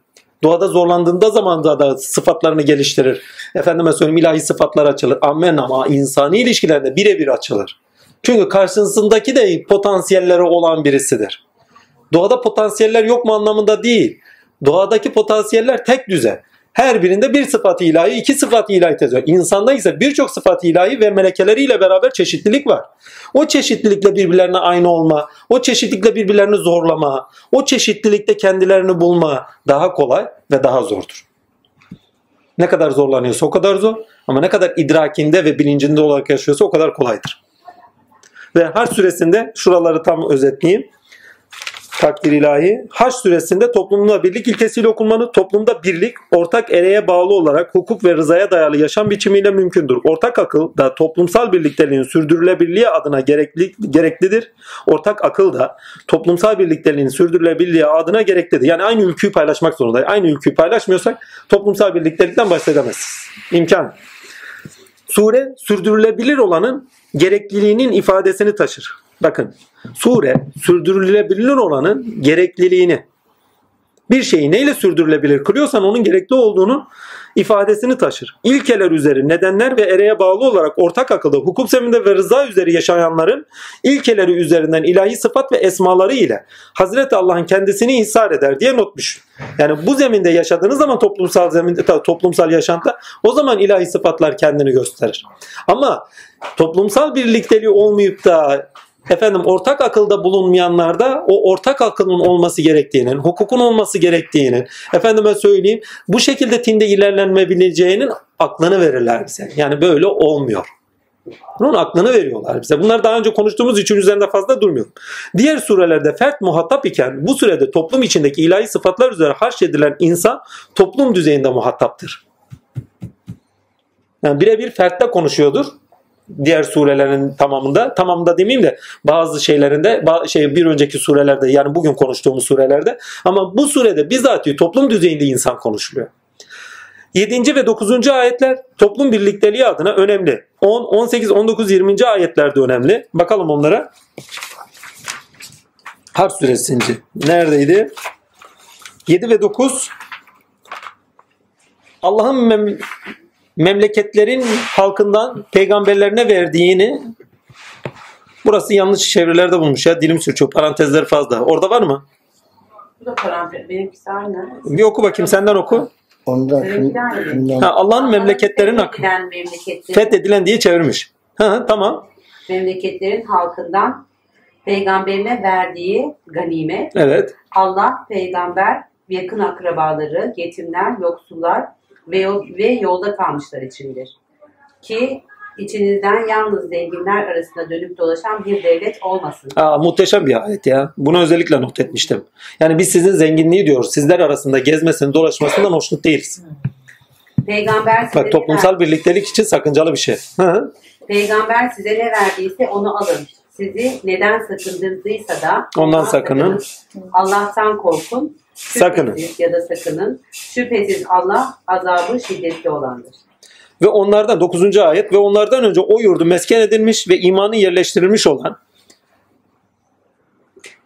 A: Doğada zorlandığında zaman da sıfatlarını geliştirir. Efendime söyleyeyim ilahi sıfatlar açılır. Amen ama insani ilişkilerde birebir açılır. Çünkü karşısındaki de potansiyelleri olan birisidir. Doğada potansiyeller yok mu anlamında değil. Doğadaki potansiyeller tek düze. Her birinde bir sıfat ilahi, iki sıfat ilahi teziyor. İnsanda ise birçok sıfat ilahi ve melekeleriyle beraber çeşitlilik var. O çeşitlilikle birbirlerine aynı olma, o çeşitlilikle birbirlerini zorlama, o çeşitlilikte kendilerini bulma daha kolay ve daha zordur. Ne kadar zorlanıyorsa o kadar zor ama ne kadar idrakinde ve bilincinde olarak yaşıyorsa o kadar kolaydır. Ve Haç suresinde şuraları tam özetleyeyim. Takdir ilahi. Haç suresinde toplumda birlik ilkesiyle okunmanı, toplumda birlik ortak ereğe bağlı olarak hukuk ve rızaya dayalı yaşam biçimiyle mümkündür. Ortak akıl da toplumsal birlikteliğin sürdürülebilirliği adına gerekli, gereklidir. Ortak akıl da toplumsal birlikteliğin sürdürülebilirliği adına gereklidir. Yani aynı ülküyü paylaşmak zorundayız. Aynı ülküyü paylaşmıyorsak toplumsal birliktelikten bahsedemezsiniz. İmkan. Sure sürdürülebilir olanın gerekliliğinin ifadesini taşır. Bakın sure sürdürülebilir olanın gerekliliğini bir şeyi neyle sürdürülebilir kılıyorsan onun gerekli olduğunu ifadesini taşır. İlkeler üzeri nedenler ve ereğe bağlı olarak ortak akılda hukuk zeminde ve rıza üzeri yaşayanların ilkeleri üzerinden ilahi sıfat ve esmaları ile Hazreti Allah'ın kendisini ihsar eder diye notmuş. Yani bu zeminde yaşadığınız zaman toplumsal zeminde toplumsal yaşantıda o zaman ilahi sıfatlar kendini gösterir. Ama toplumsal birlikteliği olmayıp da efendim ortak akılda bulunmayanlarda o ortak akılın olması gerektiğinin, hukukun olması gerektiğinin, efendime söyleyeyim bu şekilde tinde ilerlenmebileceğinin aklını verirler bize. Yani böyle olmuyor. Bunun aklını veriyorlar bize. Bunlar daha önce konuştuğumuz için üzerinde fazla durmuyorum. Diğer surelerde fert muhatap iken bu sürede toplum içindeki ilahi sıfatlar üzere edilen insan toplum düzeyinde muhataptır. Yani birebir fertte konuşuyordur diğer surelerin tamamında tamamında demeyeyim de bazı şeylerinde şey bir önceki surelerde yani bugün konuştuğumuz surelerde ama bu surede bizatihi toplum düzeyinde insan konuşuluyor. 7. ve 9. ayetler toplum birlikteliği adına önemli. 10, 18, 19, 20. ayetler de önemli. Bakalım onlara. Harf süresince. Neredeydi? 7 ve 9 Allah'ın mem memleketlerin halkından peygamberlerine verdiğini burası yanlış çevirilerde bulmuş ya dilim sürçüyor parantezler fazla. Orada var mı?
B: Bu da parantez. Benimkisi aynı.
A: Bir oku bakayım senden oku.
B: De aynı.
A: Ha, Allah'ın memleketlerin hakkı.
B: Fethedilen memleketlerin,
A: Fethedilen diye çevirmiş. Ha, tamam.
B: memleketlerin halkından peygamberine verdiği ganimet
A: Evet.
B: Allah, peygamber, yakın akrabaları, yetimler, yoksullar ve, yol, ve yolda kalmışlar içindir. Ki içinizden yalnız zenginler arasında dönüp dolaşan bir devlet olmasın.
A: Aa, muhteşem bir ayet ya. Bunu özellikle not etmiştim. Yani biz sizin zenginliği diyoruz. Sizler arasında gezmesini, dolaşmasından hoşnut değiliz.
B: Peygamber size,
A: Bak toplumsal birliktelik için sakıncalı bir şey.
B: Peygamber size ne verdiyse onu alın. Sizi neden sakındırdıysa da
A: Ondan sakının.
B: Allah'tan korkun.
A: Sakının.
B: Ya da sakının. Şüphesiz Allah azabı şiddetli olandır.
A: Ve onlardan 9. ayet ve onlardan önce o yurdu mesken edilmiş ve imanı yerleştirilmiş olan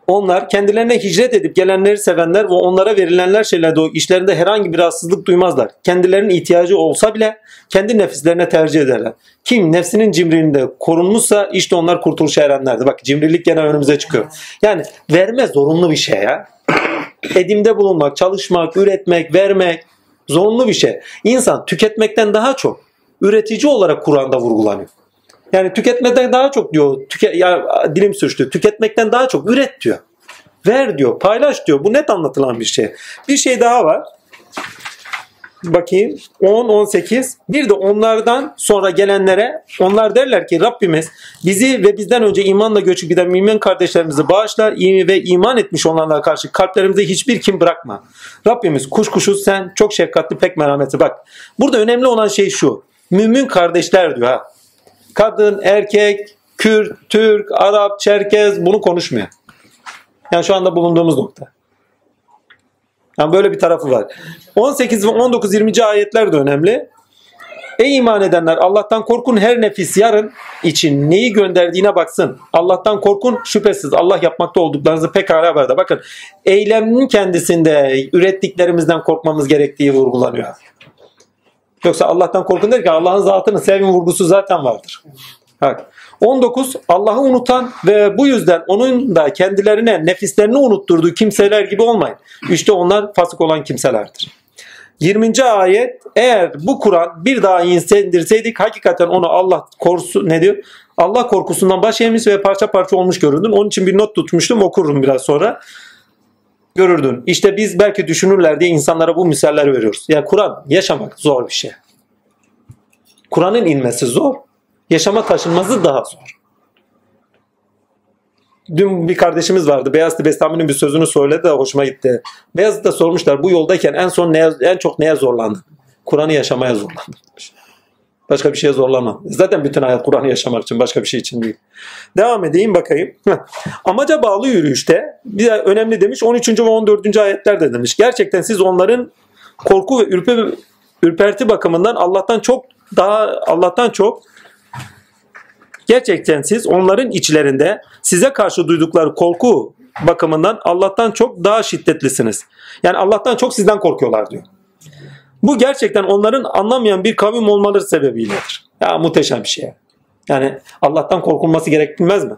A: onlar kendilerine hicret edip gelenleri sevenler ve onlara verilenler şeylerde o işlerinde herhangi bir rahatsızlık duymazlar. Kendilerinin ihtiyacı olsa bile kendi nefislerine tercih ederler. Kim nefsinin cimriliğinde korunmuşsa işte onlar kurtuluşa erenlerdir. Bak cimrilik gene önümüze çıkıyor. Yani verme zorunlu bir şey ya. Edimde bulunmak, çalışmak, üretmek, vermek zorunlu bir şey. İnsan tüketmekten daha çok üretici olarak Kur'an'da vurgulanıyor. Yani tüketmeden daha çok diyor. Tüke, ya dilim sürçtü. Tüketmekten daha çok üret diyor. Ver diyor. Paylaş diyor. Bu net anlatılan bir şey. Bir şey daha var. Bakayım 10 18 bir de onlardan sonra gelenlere onlar derler ki Rabbimiz bizi ve bizden önce imanla göçüp giden mümin kardeşlerimizi bağışla ve iman etmiş olanlara karşı kalplerimize hiçbir kim bırakma. Rabbimiz kuşkusuz sen çok şefkatli pek merhametli bak. Burada önemli olan şey şu. Mümin kardeşler diyor ha. Kadın, erkek, Kürt, Türk, Arap, Çerkez bunu konuşmuyor. Yani şu anda bulunduğumuz nokta. Yani böyle bir tarafı var. 18 ve 19 20. ayetler de önemli. Ey iman edenler Allah'tan korkun her nefis yarın için neyi gönderdiğine baksın. Allah'tan korkun şüphesiz Allah yapmakta olduklarınızı pekala haberde. Bakın eylemin kendisinde ürettiklerimizden korkmamız gerektiği vurgulanıyor. Yoksa Allah'tan korkun der ki Allah'ın zatının sevim vurgusu zaten vardır. Bak. 19 Allah'ı unutan ve bu yüzden onun da kendilerine nefislerini unutturduğu kimseler gibi olmayın. İşte onlar fasık olan kimselerdir. 20. ayet eğer bu Kur'an bir daha indirseydik hakikaten onu Allah korkusu ne diyor? Allah korkusundan baş yemiş ve parça parça olmuş görürdün. Onun için bir not tutmuştum okurum biraz sonra. görürdün. İşte biz belki düşünürler diye insanlara bu misaller veriyoruz. Yani Kur'an yaşamak zor bir şey. Kur'an'ın inmesi zor. Yaşama taşınması daha zor. Dün bir kardeşimiz vardı. Beyazıt Bestami'nin bir sözünü söyledi de hoşuma gitti. Beyazıt'ta sormuşlar bu yoldayken en son neye, en çok neye zorlandın? Kur'an'ı yaşamaya zorlandım. Başka bir şeye zorlanmam. Zaten bütün hayat Kur'an'ı yaşamak için başka bir şey için değil. Devam edeyim bakayım. Amaca bağlı yürüyüşte bir de önemli demiş 13. ve 14. ayetlerde demiş. Gerçekten siz onların korku ve ürpe, ürperti bakımından Allah'tan çok daha Allah'tan çok gerçekten siz onların içlerinde size karşı duydukları korku bakımından Allah'tan çok daha şiddetlisiniz. Yani Allah'tan çok sizden korkuyorlar diyor. Bu gerçekten onların anlamayan bir kavim olmaları sebebiyledir. Ya muhteşem bir şey. Yani Allah'tan korkulması gerekmez mi?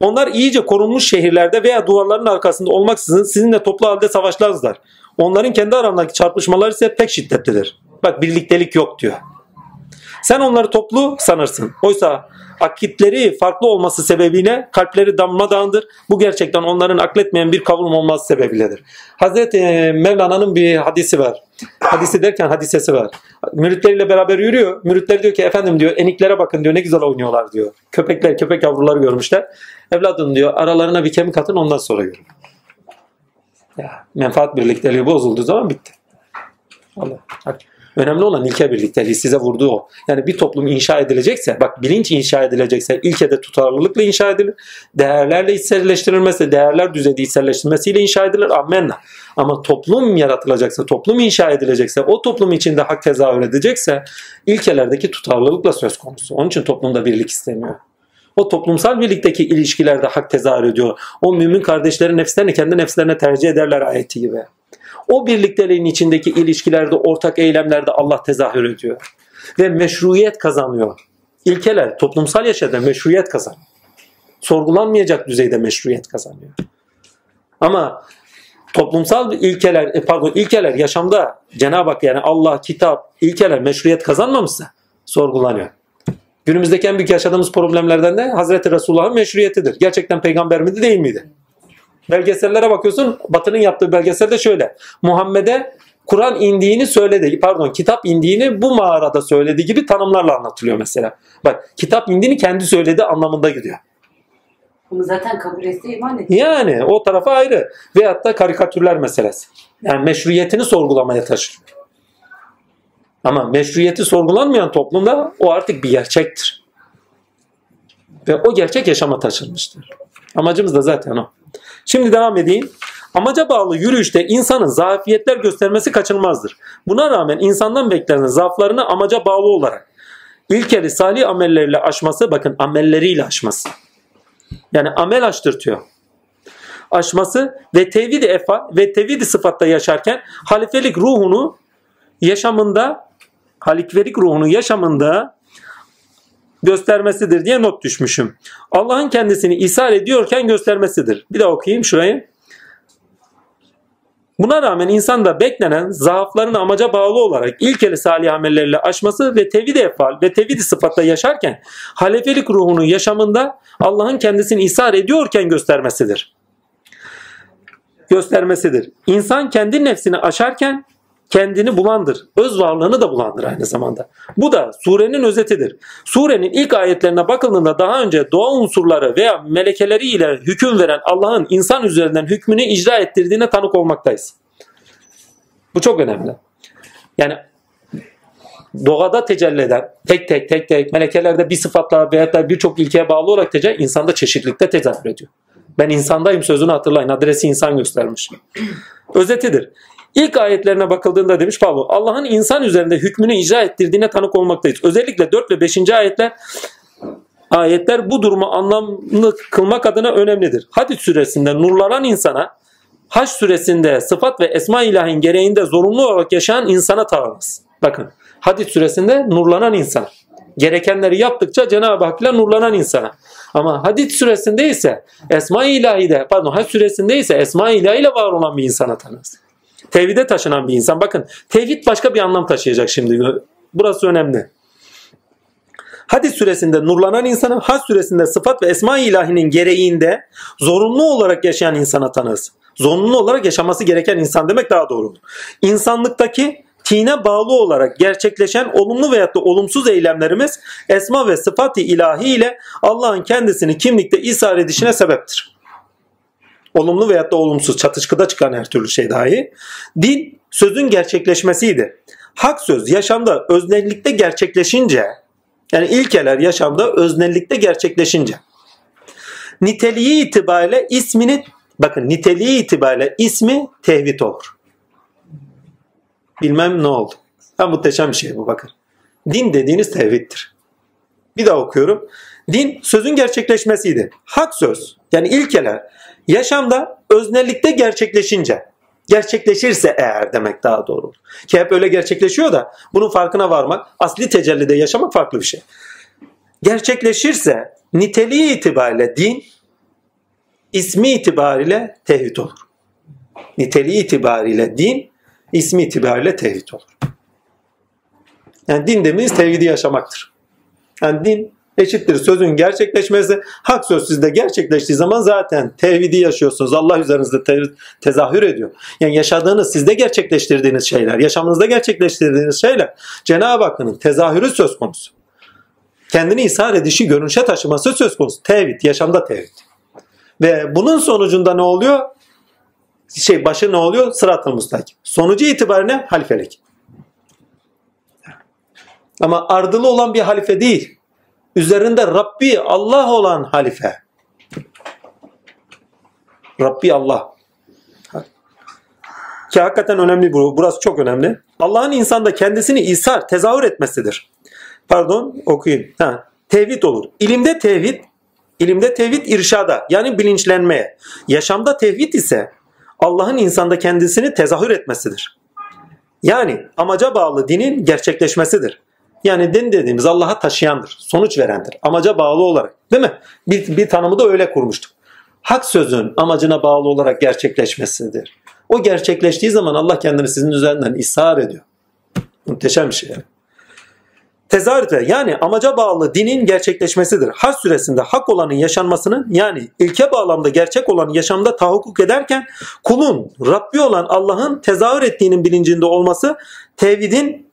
A: Onlar iyice korunmuş şehirlerde veya duvarların arkasında olmaksızın sizinle toplu halde savaşlarlar. Onların kendi aralarındaki çarpışmaları ise pek şiddetlidir. Bak birliktelik yok diyor. Sen onları toplu sanırsın. Oysa akitleri farklı olması sebebiyle kalpleri dammadağındır. Bu gerçekten onların akletmeyen bir kavram olması sebebiyledir. Hazreti Mevlana'nın bir hadisi var. Hadisi derken hadisesi var. Müritleriyle beraber yürüyor. Müritler diyor ki efendim diyor eniklere bakın diyor ne güzel oynuyorlar diyor. Köpekler köpek yavruları görmüşler. Evladım diyor aralarına bir kemik atın ondan sonra görün. Ya, menfaat birlikteliği bozulduğu zaman bitti. Allah. Hak. Önemli olan ilke birlikteliği size vurduğu o. Yani bir toplum inşa edilecekse, bak bilinç inşa edilecekse ilkede tutarlılıkla inşa edilir. Değerlerle içselleştirilmesi, değerler düzeyde içselleştirilmesiyle inşa edilir. Amenna. Ama toplum yaratılacaksa, toplum inşa edilecekse, o toplum içinde hak tezahür edecekse ilkelerdeki tutarlılıkla söz konusu. Onun için toplumda birlik isteniyor. O toplumsal birlikteki ilişkilerde hak tezahür ediyor. O mümin kardeşlerin nefslerini kendi nefslerine tercih ederler ayeti gibi. O birlikteliğin içindeki ilişkilerde, ortak eylemlerde Allah tezahür ediyor. Ve meşruiyet kazanıyor. İlkeler toplumsal yaşada meşruiyet kazanıyor. Sorgulanmayacak düzeyde meşruiyet kazanıyor. Ama toplumsal ilkeler, e, pardon ilkeler yaşamda Cenab-ı Hak yani Allah, kitap, ilkeler meşruiyet kazanmamışsa sorgulanıyor. Günümüzdeki en büyük yaşadığımız problemlerden de Hazreti Resulullah'ın meşruiyetidir. Gerçekten peygamber miydi değil miydi? Belgesellere bakıyorsun. Batı'nın yaptığı belgeselde şöyle. Muhammed'e Kur'an indiğini söyledi. Pardon kitap indiğini bu mağarada söylediği gibi tanımlarla anlatılıyor mesela. Bak kitap indiğini kendi söyledi anlamında gidiyor.
B: Bunu zaten kabul etse iman ediyor.
A: Yani o tarafa ayrı. Veyahut da karikatürler meselesi. Yani meşruiyetini sorgulamaya taşıyor. Ama meşruiyeti sorgulanmayan toplumda o artık bir gerçektir. Ve o gerçek yaşama taşınmıştır. Amacımız da zaten o. Şimdi devam edeyim. Amaca bağlı yürüyüşte insanın zafiyetler göstermesi kaçınılmazdır. Buna rağmen insandan beklenen zaaflarını amaca bağlı olarak ilkeli salih amelleriyle aşması, bakın amelleriyle aşması. Yani amel açtırtıyor. Aşması ve tevhid-i efa ve tevhid-i sıfatta yaşarken halifelik ruhunu yaşamında halikvelik ruhunu yaşamında göstermesidir diye not düşmüşüm. Allah'ın kendisini ishal ediyorken göstermesidir. Bir daha okuyayım şurayı. Buna rağmen insanda beklenen zaafların amaca bağlı olarak ilkeli salih amelleriyle aşması ve tevhid efal ve tevhid sıfatla yaşarken halefelik ruhunu yaşamında Allah'ın kendisini ishal ediyorken göstermesidir. Göstermesidir. İnsan kendi nefsini aşarken kendini bulandır. Öz varlığını da bulandır aynı zamanda. Bu da surenin özetidir. Surenin ilk ayetlerine bakıldığında daha önce doğa unsurları veya melekeleriyle hüküm veren Allah'ın insan üzerinden hükmünü icra ettirdiğine tanık olmaktayız. Bu çok önemli. Yani doğada tecelli eden tek tek tek tek melekelerde bir sıfatla veya da birçok ilkeye bağlı olarak tecelli insanda çeşitlilikte tezahür ediyor. Ben insandayım sözünü hatırlayın. Adresi insan göstermiş. Özetidir. İlk ayetlerine bakıldığında demiş Pavlo Allah'ın insan üzerinde hükmünü icra ettirdiğine tanık olmaktayız. Özellikle 4 ve 5. ayetler ayetler bu durumu anlamlı kılmak adına önemlidir. Hadis suresinde nurlanan insana Haç suresinde sıfat ve esma ilahin gereğinde zorunlu olarak yaşayan insana taarruz. Bakın hadis suresinde nurlanan insan. Gerekenleri yaptıkça Cenab-ı Hak ile nurlanan insana. Ama hadis suresinde ise esma ilahide pardon hac suresinde ise esma ilahiyle var olan bir insana tanırız. Tevhide taşınan bir insan. Bakın tevhid başka bir anlam taşıyacak şimdi. Burası önemli. Hadis süresinde nurlanan insana, Hac süresinde sıfat ve esma ilahinin gereğinde zorunlu olarak yaşayan insana tanırız. Zorunlu olarak yaşaması gereken insan demek daha doğru. İnsanlıktaki tine bağlı olarak gerçekleşen olumlu veyahut da olumsuz eylemlerimiz esma ve sıfat-ı ilahi ile Allah'ın kendisini kimlikte ishar edişine sebeptir. Olumlu veyahut da olumsuz çatışkıda çıkan her türlü şey dahi. Din sözün gerçekleşmesiydi. Hak söz yaşamda öznellikte gerçekleşince yani ilkeler yaşamda öznellikte gerçekleşince niteliği itibariyle ismini bakın niteliği itibariyle ismi tevhid olur. Bilmem ne oldu. Ha, muhteşem bir şey bu bakın. Din dediğiniz tevhiddir. Bir daha okuyorum. Din sözün gerçekleşmesiydi. Hak söz yani ilkeler yaşamda öznellikte gerçekleşince gerçekleşirse eğer demek daha doğru. Ki hep öyle gerçekleşiyor da bunun farkına varmak asli tecellide yaşamak farklı bir şey. Gerçekleşirse niteliği itibariyle din ismi itibariyle tevhid olur. Niteliği itibariyle din ismi itibariyle tevhid olur. Yani din dememiz tevhidi yaşamaktır. Yani din eşittir sözün gerçekleşmesi. Hak söz sizde gerçekleştiği zaman zaten tevhidi yaşıyorsunuz. Allah üzerinizde te- tezahür ediyor. Yani yaşadığınız, sizde gerçekleştirdiğiniz şeyler, yaşamınızda gerçekleştirdiğiniz şeyler Cenab-ı Hakk'ın tezahürü söz konusu. Kendini ishar edişi, görünüşe taşıması söz konusu. Tevhid, yaşamda tevhid. Ve bunun sonucunda ne oluyor? Şey başı ne oluyor? Sırat-ı mustakim. Sonucu itibariyle halifelik. Ama ardılı olan bir halife değil. Üzerinde Rabbi Allah olan halife. Rabbi Allah. Ki hakikaten önemli bu. Burası çok önemli. Allah'ın insanda kendisini ishar, tezahür etmesidir. Pardon okuyayım. Ha, tevhid olur. İlimde tevhid, ilimde tevhid irşada yani bilinçlenmeye. Yaşamda tevhid ise Allah'ın insanda kendisini tezahür etmesidir. Yani amaca bağlı dinin gerçekleşmesidir. Yani din dediğimiz Allah'a taşıyandır, sonuç verendir. Amaca bağlı olarak. Değil mi? Bir, bir tanımı da öyle kurmuştuk. Hak sözün amacına bağlı olarak gerçekleşmesidir. O gerçekleştiği zaman Allah kendini sizin üzerinden ishar ediyor. Muhteşem bir şey yani. Tezahürat yani amaca bağlı dinin gerçekleşmesidir. Hac süresinde hak olanın yaşanmasının yani ilke bağlamda gerçek olan yaşamda tahakkuk ederken kulun Rabbi olan Allah'ın tezahür ettiğinin bilincinde olması tevhidin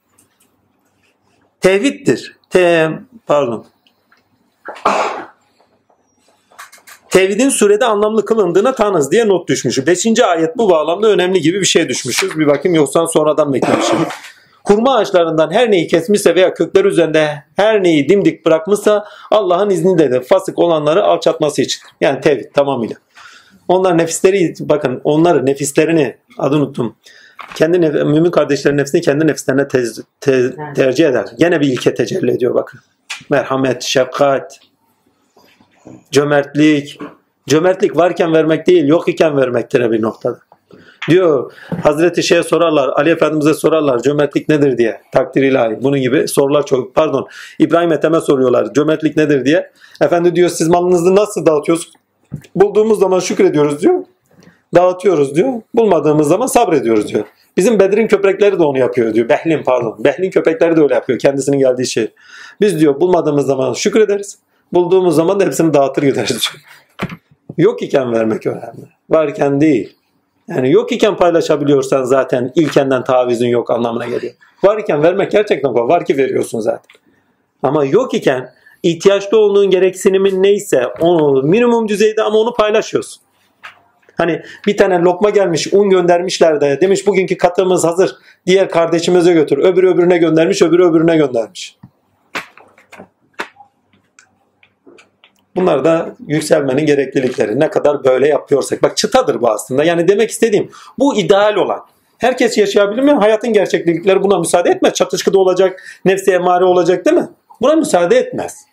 A: tevhiddir. Te, pardon. Tevhidin surede anlamlı kılındığına tanız diye not düşmüş. Beşinci ayet bu bağlamda önemli gibi bir şey düşmüşüz. Bir bakayım yoksa sonradan mı eklemişim? Hurma ağaçlarından her neyi kesmişse veya kökler üzerinde her neyi dimdik bırakmışsa Allah'ın izniyle fasık olanları alçatması için. Yani tevhid tamamıyla. Onlar nefisleri bakın onları nefislerini adı unuttum. Kendi nef- mümin kardeşlerin nefsini kendi nefislerine tez- te- tercih eder. Gene bir ilke tecelli ediyor bakın. Merhamet, şefkat, cömertlik. Cömertlik varken vermek değil, yok iken vermektir bir noktada. Diyor Hazreti Şeyh'e sorarlar, Ali Efendimiz'e sorarlar cömertlik nedir diye. Takdir ilahi. Bunun gibi sorular çok. Pardon İbrahim Ethem'e soruyorlar cömertlik nedir diye. Efendi diyor siz malınızı nasıl dağıtıyorsunuz? Bulduğumuz zaman şükrediyoruz diyor. Dağıtıyoruz diyor. Bulmadığımız zaman sabrediyoruz diyor. Bizim Bedir'in köpekleri de onu yapıyor diyor. Behlin pardon. Behlin köpekleri de öyle yapıyor. Kendisinin geldiği şey. Biz diyor bulmadığımız zaman şükrederiz. Bulduğumuz zaman da hepsini dağıtır gideriz diyor. [laughs] Yok iken vermek önemli. Varken değil. Yani yok iken paylaşabiliyorsan zaten ilkenden tavizin yok anlamına geliyor. Var iken vermek gerçekten kolay. Var ki veriyorsun zaten. Ama yok iken ihtiyaçlı olduğun gereksinimin neyse onu minimum düzeyde ama onu paylaşıyorsun. Hani bir tane lokma gelmiş un göndermişler de demiş bugünkü katımız hazır diğer kardeşimize götür. Öbürü öbürüne göndermiş öbürü öbürüne göndermiş. Bunlar da yükselmenin gereklilikleri. Ne kadar böyle yapıyorsak. Bak çıtadır bu aslında. Yani demek istediğim bu ideal olan. Herkes yaşayabilir mi? Hayatın gerçeklikleri buna müsaade etmez. Çatışkıda olacak, nefsi emare olacak değil mi? Buna müsaade etmez.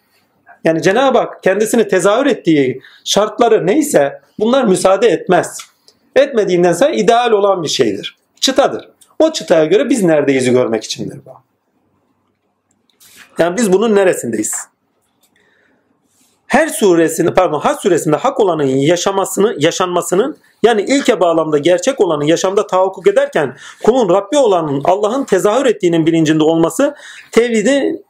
A: Yani Cenab-ı Hak kendisini tezahür ettiği şartları neyse bunlar müsaade etmez. Etmediğindense ideal olan bir şeydir. Çıtadır. O çıtaya göre biz neredeyiz görmek içindir bu. Yani biz bunun neresindeyiz? her suresinde pardon Hac suresinde hak olanın yaşamasını yaşanmasının yani ilke bağlamda gerçek olanın yaşamda tahakkuk ederken kulun Rabbi olanın Allah'ın tezahür ettiğinin bilincinde olması tevhidi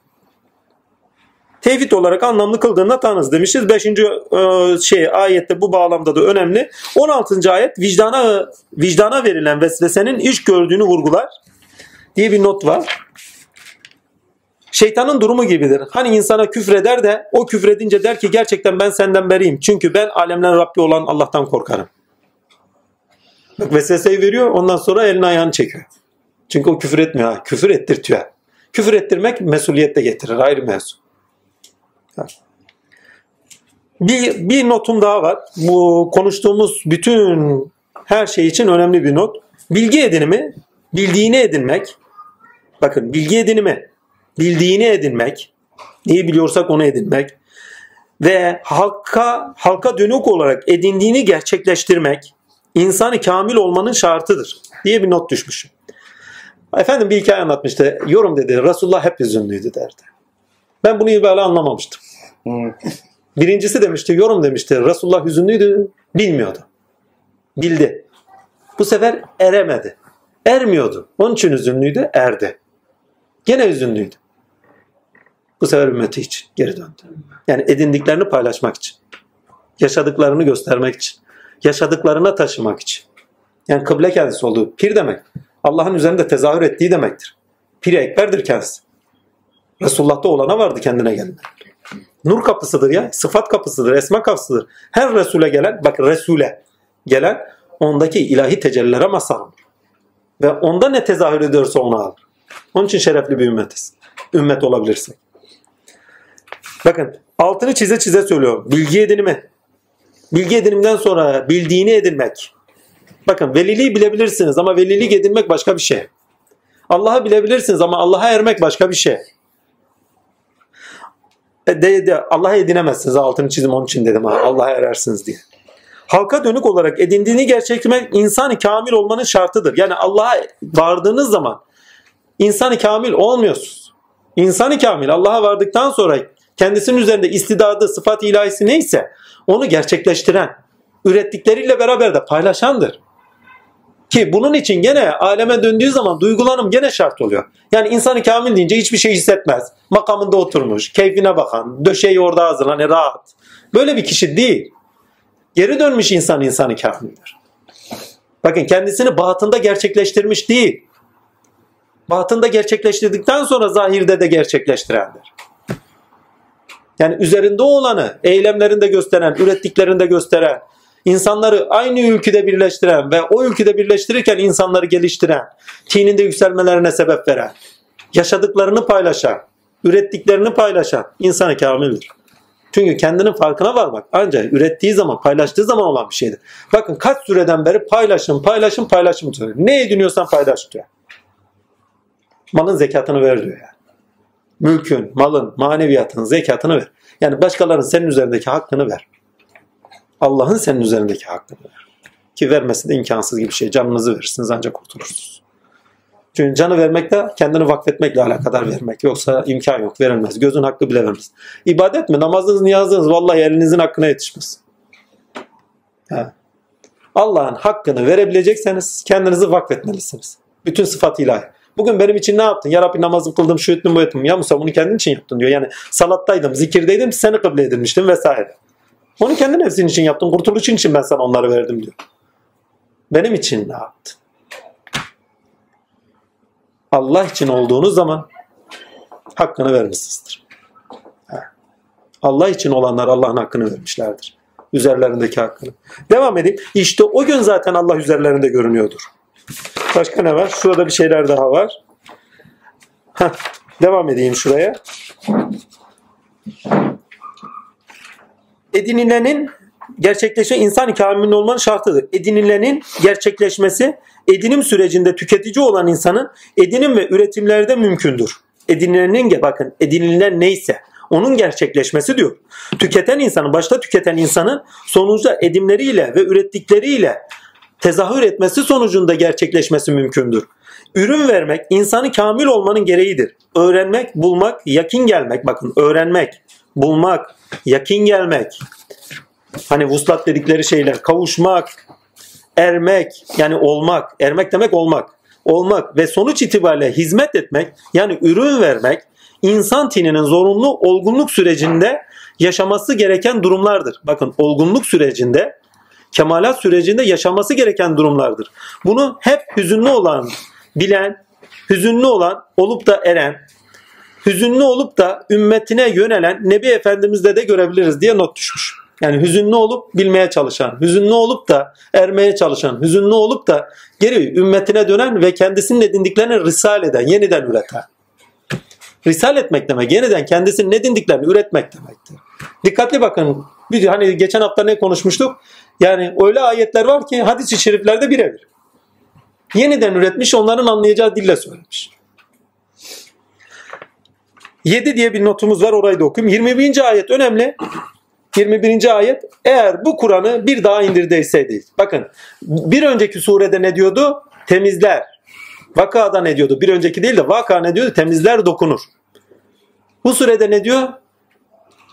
A: tevhid olarak anlamlı kıldığında tanız demişiz. 5. E, şey ayette bu bağlamda da önemli. 16. ayet vicdana vicdana verilen vesvesenin iş gördüğünü vurgular diye bir not var. Şeytanın durumu gibidir. Hani insana küfreder de o küfredince der ki gerçekten ben senden beriyim. Çünkü ben alemlerin Rabbi olan Allah'tan korkarım. Bak vesveseyi veriyor ondan sonra elini ayağını çekiyor. Çünkü o küfür etmiyor. Küfür ettirtiyor. Küfür ettirmek mesuliyet de getirir. Ayrı mevzu. Bir, bir notum daha var. Bu konuştuğumuz bütün her şey için önemli bir not. Bilgi edinimi, bildiğini edinmek. Bakın bilgi edinimi, bildiğini edinmek. Neyi biliyorsak onu edinmek. Ve halka, halka dönük olarak edindiğini gerçekleştirmek insanı kamil olmanın şartıdır diye bir not düşmüşüm. Efendim bir hikaye anlatmıştı. Yorum dedi. Resulullah hep üzünlüydü derdi. Ben bunu böyle anlamamıştım. Birincisi demişti, yorum demişti. Resulullah hüzünlüydü, bilmiyordu. Bildi. Bu sefer eremedi. Ermiyordu. Onun için hüzünlüydü, erdi. Gene hüzünlüydü. Bu sefer ümmeti için geri döndü. Yani edindiklerini paylaşmak için. Yaşadıklarını göstermek için. Yaşadıklarına taşımak için. Yani kıble kendisi olduğu. Pir demek. Allah'ın üzerinde tezahür ettiği demektir. Pir-i Ekber'dir kendisi. Resulullah'ta olana vardı kendine gelme. Nur kapısıdır ya. Sıfat kapısıdır. Esma kapısıdır. Her Resul'e gelen, bak Resul'e gelen ondaki ilahi tecellilere mazhar Ve onda ne tezahür ediyorsa onu alır. Onun için şerefli bir ümmetiz. Ümmet olabilirsek. Bakın altını çize çize söylüyorum. Bilgi edinimi. Bilgi edinimden sonra bildiğini edinmek. Bakın veliliği bilebilirsiniz ama velilik edinmek başka bir şey. Allah'ı bilebilirsiniz ama Allah'a ermek başka bir şey. E, Allah'a edinemezsiniz. Altını çizim onun için dedim. Allah'a erersiniz diye. Halka dönük olarak edindiğini gerçeklemek insan kamil olmanın şartıdır. Yani Allah'a vardığınız zaman insan kamil olmuyorsunuz. İnsan kamil Allah'a vardıktan sonra kendisinin üzerinde istidadı, sıfat ilahisi neyse onu gerçekleştiren, ürettikleriyle beraber de paylaşandır. Ki bunun için gene aleme döndüğü zaman duygulanım gene şart oluyor. Yani insanı kamil deyince hiçbir şey hissetmez. Makamında oturmuş, keyfine bakan, döşeği orada hazır, hani rahat. Böyle bir kişi değil. Geri dönmüş insan insanı kamildir. Bakın kendisini batında gerçekleştirmiş değil. Batında gerçekleştirdikten sonra zahirde de gerçekleştirendir. Yani üzerinde olanı eylemlerinde gösteren, ürettiklerinde gösteren, insanları aynı ülkede birleştiren ve o ülkede birleştirirken insanları geliştiren, tininde yükselmelerine sebep veren, yaşadıklarını paylaşan, ürettiklerini paylaşan insanı kamildir. Çünkü kendinin farkına varmak ancak ürettiği zaman, paylaştığı zaman olan bir şeydir. Bakın kaç süreden beri paylaşım, paylaşım, paylaşım diyor. Ne ediniyorsan paylaş diyor. Malın zekatını ver diyor yani. Mülkün, malın, maneviyatın zekatını ver. Yani başkalarının senin üzerindeki hakkını ver. Allah'ın senin üzerindeki hakkını ver. Ki vermesi de imkansız gibi bir şey. Canınızı verirsiniz ancak kurtulursunuz. Çünkü canı vermek de kendini vakfetmekle alakadar vermek. Yoksa imkan yok verilmez. Gözün hakkı bile vermez. İbadet mi? Namazınız, niyazınız vallahi elinizin hakkına yetişmez. Allah'ın hakkını verebilecekseniz kendinizi vakfetmelisiniz. Bütün sıfat ilahi. Bugün benim için ne yaptın? Ya Rabbi namazı kıldım, şu ettim, bu ettim. Ya Musa bunu kendin için yaptın diyor. Yani salattaydım, zikirdeydim, seni kıble edilmiştim vesaire. Onu kendi nefsin için yaptın. Kurtuluşun için ben sana onları verdim diyor. Benim için ne yaptın? Allah için olduğunuz zaman hakkını vermişsinizdir. Allah için olanlar Allah'ın hakkını vermişlerdir. Üzerlerindeki hakkını. Devam edeyim. İşte o gün zaten Allah üzerlerinde görünüyordur. Başka ne var? Şurada bir şeyler daha var. Heh, devam edeyim şuraya edinilenin gerçekleşme insan kamilinin olmanın şartıdır. Edinilenin gerçekleşmesi edinim sürecinde tüketici olan insanın edinim ve üretimlerde mümkündür. Edinilenin bakın edinilen neyse onun gerçekleşmesi diyor. Tüketen insanın başta tüketen insanın sonuçta edimleriyle ve ürettikleriyle tezahür etmesi sonucunda gerçekleşmesi mümkündür. Ürün vermek insanı kamil olmanın gereğidir. Öğrenmek, bulmak, yakin gelmek. Bakın öğrenmek, bulmak, yakin gelmek. Hani vuslat dedikleri şeyler. Kavuşmak, ermek yani olmak. Ermek demek olmak. Olmak ve sonuç itibariyle hizmet etmek yani ürün vermek insan tininin zorunlu olgunluk sürecinde yaşaması gereken durumlardır. Bakın olgunluk sürecinde kemalat sürecinde yaşaması gereken durumlardır. Bunu hep hüzünlü olan, bilen, hüzünlü olan, olup da eren, hüzünlü olup da ümmetine yönelen Nebi Efendimiz'de de görebiliriz diye not düşmüş. Yani hüzünlü olup bilmeye çalışan, hüzünlü olup da ermeye çalışan, hüzünlü olup da geri ümmetine dönen ve kendisinin edindiklerini risal eden, yeniden üreten. Risal etmek demek, yeniden kendisinin edindiklerini üretmek demektir. Dikkatli bakın. Bir, hani geçen hafta ne konuşmuştuk? Yani öyle ayetler var ki hadis-i şeriflerde birebir. Yeniden üretmiş, onların anlayacağı dille söylemiş. 7 diye bir notumuz var orayı da okuyayım. 21. ayet önemli. 21. ayet eğer bu Kur'an'ı bir daha indirdeyseydi. Bakın bir önceki surede ne diyordu? Temizler. Vakada ne diyordu? Bir önceki değil de vaka ne diyordu? Temizler dokunur. Bu surede ne diyor?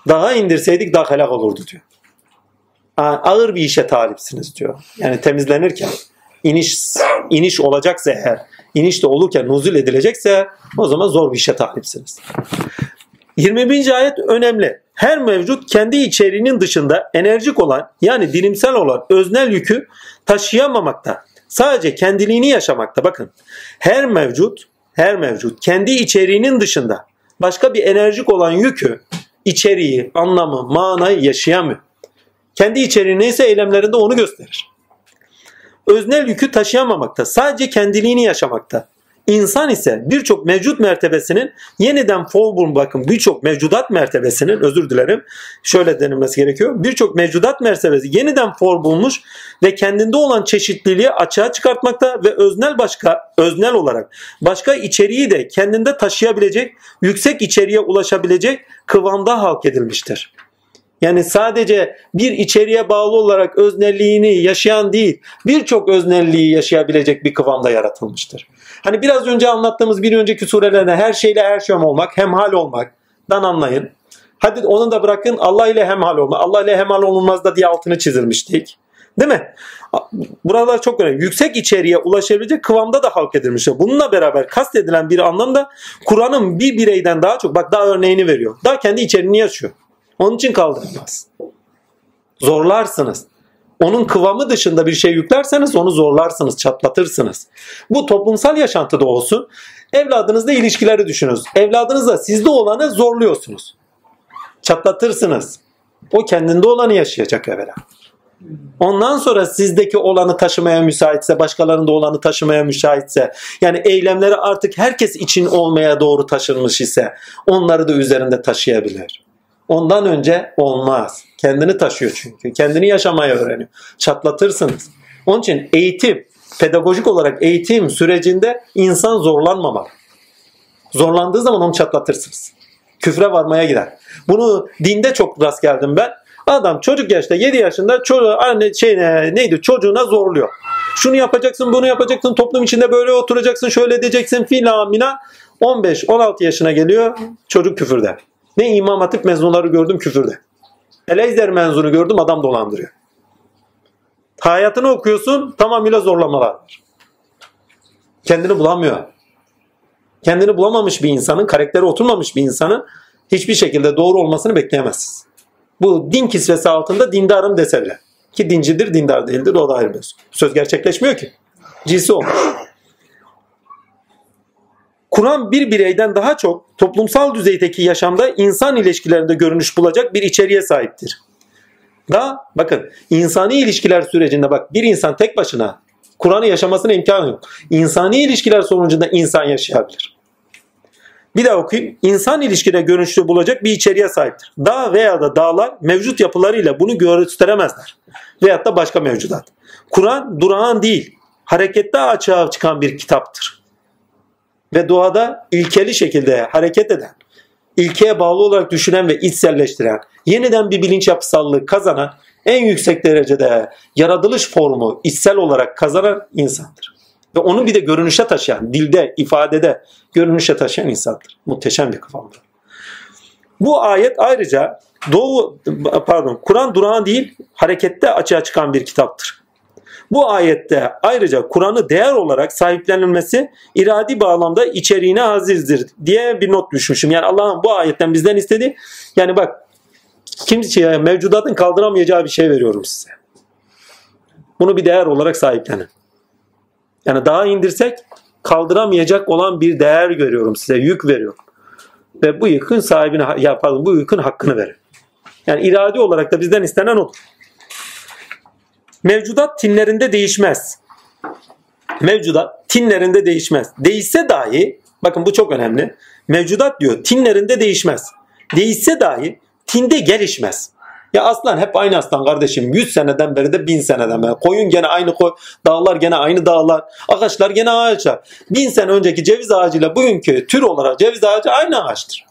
A: Daha indirseydik daha helak olurdu diyor. Ağır bir işe talipsiniz diyor. Yani temizlenirken iniş iniş olacaksa eğer, iniş de olurken nuzul edilecekse o zaman zor bir işe talipsiniz. 21. ayet önemli. Her mevcut kendi içeriğinin dışında enerjik olan yani dilimsel olan öznel yükü taşıyamamakta. Sadece kendiliğini yaşamakta. Bakın her mevcut her mevcut kendi içeriğinin dışında başka bir enerjik olan yükü, içeriği, anlamı, manayı yaşayamıyor. Kendi içeriği neyse eylemlerinde onu gösterir. Öznel yükü taşıyamamakta, sadece kendiliğini yaşamakta. İnsan ise birçok mevcut mertebesinin yeniden fol bakın birçok mevcudat mertebesinin özür dilerim şöyle denilmesi gerekiyor. Birçok mevcudat mertebesi yeniden for bulmuş ve kendinde olan çeşitliliği açığa çıkartmakta ve öznel başka öznel olarak başka içeriği de kendinde taşıyabilecek yüksek içeriğe ulaşabilecek kıvamda halk edilmiştir. Yani sadece bir içeriğe bağlı olarak öznelliğini yaşayan değil, birçok öznelliği yaşayabilecek bir kıvamda yaratılmıştır. Hani biraz önce anlattığımız bir önceki surelerde her şeyle her şey olmak, hemhal olmaktan anlayın. Hadi onu da bırakın Allah ile hemhal olma. Allah ile hemhal olunmaz da diye altını çizilmiştik. Değil mi? Buralar çok önemli. Yüksek içeriğe ulaşabilecek kıvamda da halk edilmiştir. Bununla beraber kastedilen bir anlamda Kur'an'ın bir bireyden daha çok, bak daha örneğini veriyor. Daha kendi içeriğini yaşıyor. Onun için kaldırılmaz. Zorlarsınız. Onun kıvamı dışında bir şey yüklerseniz onu zorlarsınız, çatlatırsınız. Bu toplumsal yaşantıda olsun. Evladınızla ilişkileri düşününüz. Evladınızla sizde olanı zorluyorsunuz. Çatlatırsınız. O kendinde olanı yaşayacak evvela. Ondan sonra sizdeki olanı taşımaya müsaitse, başkalarında olanı taşımaya müsaitse, yani eylemleri artık herkes için olmaya doğru taşınmış ise onları da üzerinde taşıyabilir. Ondan önce olmaz. Kendini taşıyor çünkü. Kendini yaşamaya öğreniyor. Çatlatırsınız. Onun için eğitim, pedagojik olarak eğitim sürecinde insan zorlanmamalı. Zorlandığı zaman onu çatlatırsınız. Küfre varmaya gider. Bunu dinde çok rast geldim ben. Adam çocuk yaşta 7 yaşında çocuğu anne şey neydi çocuğuna zorluyor. Şunu yapacaksın, bunu yapacaksın, toplum içinde böyle oturacaksın, şöyle edeceksin filan mina. 15-16 yaşına geliyor çocuk küfürde. Ne İmam Hatip mezunları gördüm küfürde. Eleyzer mezunu gördüm adam dolandırıyor. Hayatını okuyorsun tamamıyla zorlamalar var. Kendini bulamıyor. Kendini bulamamış bir insanın, karakteri oturmamış bir insanın hiçbir şekilde doğru olmasını bekleyemezsiniz. Bu din kisvesi altında dindarım dese bile. Ki dincidir, dindar değildir o da ayrı bir söz. gerçekleşmiyor ki. Cinsi olmuş. Kur'an bir bireyden daha çok toplumsal düzeydeki yaşamda insan ilişkilerinde görünüş bulacak bir içeriğe sahiptir. Da bakın insani ilişkiler sürecinde bak bir insan tek başına Kur'an'ı yaşamasına imkan yok. İnsani ilişkiler sonucunda insan yaşayabilir. Bir daha okuyayım. İnsan ilişkide görünüşlü bulacak bir içeriğe sahiptir. Dağ veya da dağlar mevcut yapılarıyla bunu gösteremezler. Veyahut da başka mevcudat. Kur'an durağan değil, harekette açığa çıkan bir kitaptır ve doğada ilkeli şekilde hareket eden, ilkeye bağlı olarak düşünen ve içselleştiren, yeniden bir bilinç yapısallığı kazanan, en yüksek derecede yaratılış formu içsel olarak kazanan insandır. Ve onu bir de görünüşe taşıyan, dilde, ifadede görünüşe taşıyan insandır. Muhteşem bir kıvamdır. Bu ayet ayrıca Doğu pardon Kur'an durağan değil harekette açığa çıkan bir kitaptır. Bu ayette ayrıca Kur'an'ı değer olarak sahiplenilmesi iradi bağlamda içeriğine azizdir diye bir not düşmüşüm. Yani Allah'ın bu ayetten bizden istediği yani bak kimseye mevcudatın kaldıramayacağı bir şey veriyorum size. Bunu bir değer olarak sahiplenin. Yani daha indirsek kaldıramayacak olan bir değer veriyorum size, yük veriyorum. Ve bu yükün sahibine, ya pardon, bu yükün hakkını verin. Yani iradi olarak da bizden istenen odur. Mevcudat tinlerinde değişmez. Mevcudat tinlerinde değişmez. Değişse dahi, bakın bu çok önemli. Mevcudat diyor tinlerinde değişmez. Değişse dahi tinde gelişmez. Ya aslan hep aynı aslan kardeşim. 100 seneden beri de 1000 seneden beri. Koyun gene aynı koy. Dağlar gene aynı dağlar. Ağaçlar gene ağaçlar. 1000 sene önceki ceviz ağacıyla bugünkü tür olarak ceviz ağacı aynı ağaçtır.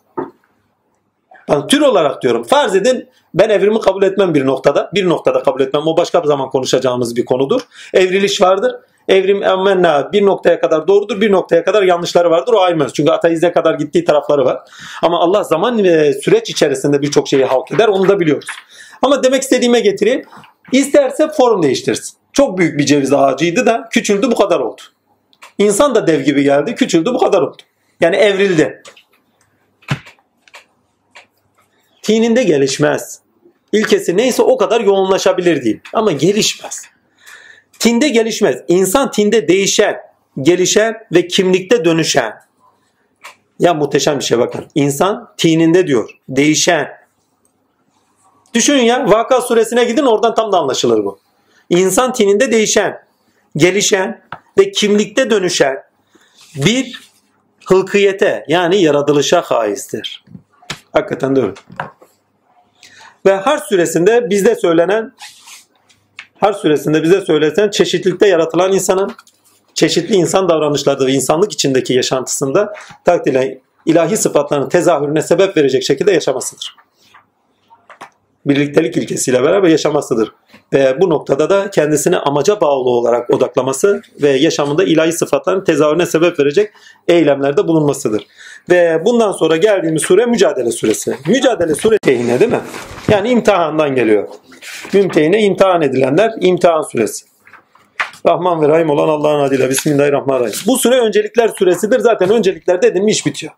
A: Ben tür olarak diyorum. Farz edin ben evrimi kabul etmem bir noktada. Bir noktada kabul etmem. O başka bir zaman konuşacağımız bir konudur. Evriliş vardır. Evrim emmenna bir noktaya kadar doğrudur, bir noktaya kadar yanlışları vardır. O ayrılmaz. Çünkü ateizme kadar gittiği tarafları var. Ama Allah zaman ve süreç içerisinde birçok şeyi halk eder. Onu da biliyoruz. Ama demek istediğime getireyim. İsterse form değiştirsin. Çok büyük bir ceviz ağacıydı da küçüldü bu kadar oldu. İnsan da dev gibi geldi, küçüldü bu kadar oldu. Yani evrildi. Tininde gelişmez. İlkesi neyse o kadar yoğunlaşabilir değil. Ama gelişmez. Tinde gelişmez. İnsan tinde değişen, gelişen ve kimlikte dönüşen. Ya muhteşem bir şey bakın. İnsan tininde diyor. Değişen. Düşünün ya Vaka suresine gidin oradan tam da anlaşılır bu. İnsan tininde değişen, gelişen ve kimlikte dönüşen bir hılkiyete yani yaratılışa haizdir. Hakikaten de öyle. Ve har suresinde bizde söylenen har suresinde bize söylenen çeşitlilikte yaratılan insanın çeşitli insan davranışlarda ve insanlık içindeki yaşantısında takdirle ilahi sıfatların tezahürüne sebep verecek şekilde yaşamasıdır. Birliktelik ilkesiyle beraber yaşamasıdır. Ve bu noktada da kendisini amaca bağlı olarak odaklaması ve yaşamında ilahi sıfatların tezahürüne sebep verecek eylemlerde bulunmasıdır. Ve bundan sonra geldiğimiz sure Mücadele suresi. Mücadele suresi değil mi? Yani imtihandan geliyor. Mümtehine imtihan edilenler imtihan suresi. Rahman ve Rahim olan Allah'ın adıyla Bismillahirrahmanirrahim. Bu sure öncelikler suresidir. Zaten öncelikler dedim mi iş bitiyor.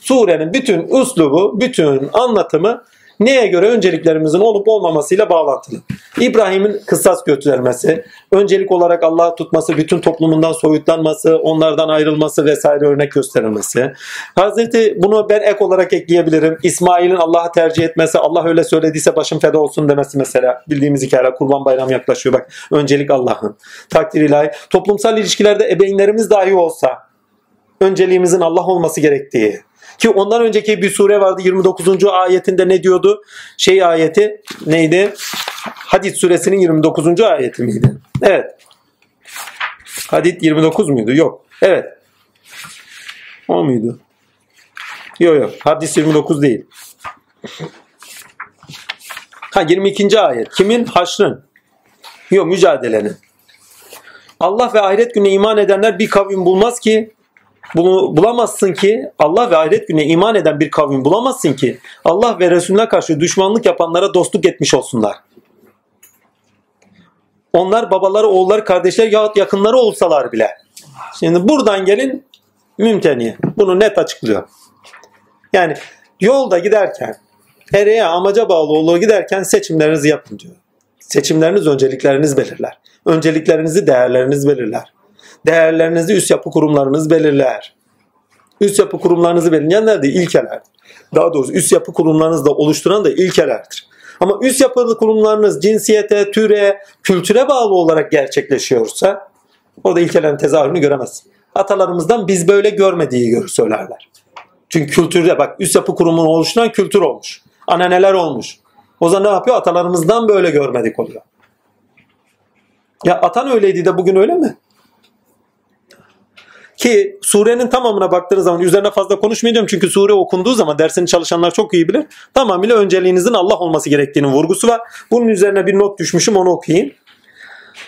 A: Surenin bütün üslubu, bütün anlatımı neye göre önceliklerimizin olup olmamasıyla bağlantılı. İbrahim'in kıssas götürmesi, öncelik olarak Allah'ı tutması, bütün toplumundan soyutlanması, onlardan ayrılması vesaire örnek gösterilmesi. Hazreti bunu ben ek olarak ekleyebilirim. İsmail'in Allah'ı tercih etmesi, Allah öyle söylediyse başım feda olsun demesi mesela. Bildiğimiz hikaye kurban bayramı yaklaşıyor bak. Öncelik Allah'ın. Takdir ilahi. Toplumsal ilişkilerde ebeğinlerimiz dahi olsa önceliğimizin Allah olması gerektiği ki ondan önceki bir sure vardı 29. ayetinde ne diyordu? Şey ayeti neydi? Hadid suresinin 29. ayeti miydi? Evet. Hadid 29 muydu? Yok. Evet. O muydu? Yok yok. Hadis 29 değil. Ha 22. ayet. Kimin? Haşrın. Yok mücadelenin. Allah ve ahiret gününe iman edenler bir kavim bulmaz ki bulamazsın ki Allah ve ahiret gününe iman eden bir kavim bulamazsın ki Allah ve Resulüne karşı düşmanlık yapanlara dostluk etmiş olsunlar. Onlar babaları, oğulları, kardeşler yahut yakınları olsalar bile. Şimdi buradan gelin mümteni. Bunu net açıklıyor. Yani yolda giderken ereğe amaca bağlı olduğu giderken seçimlerinizi yapın diyor. Seçimleriniz öncelikleriniz belirler. Önceliklerinizi değerleriniz belirler değerlerinizi üst yapı kurumlarınız belirler. Üst yapı kurumlarınızı belirleyenler de ilkeler. Daha doğrusu üst yapı kurumlarınızı da oluşturan da ilkelerdir. Ama üst yapı kurumlarınız cinsiyete, türe, kültüre bağlı olarak gerçekleşiyorsa orada ilkelerin tezahürünü göremez. Atalarımızdan biz böyle görmediği görür söylerler. Çünkü kültürde bak üst yapı kurumunu oluşturan kültür olmuş. Ananeler olmuş. O zaman ne yapıyor? Atalarımızdan böyle görmedik oluyor. Ya atan öyleydi de bugün öyle mi? Ki surenin tamamına baktığınız zaman üzerine fazla konuşmayacağım çünkü sure okunduğu zaman dersini çalışanlar çok iyi bilir. Tamamıyla önceliğinizin Allah olması gerektiğinin vurgusu var. Bunun üzerine bir not düşmüşüm onu okuyayım.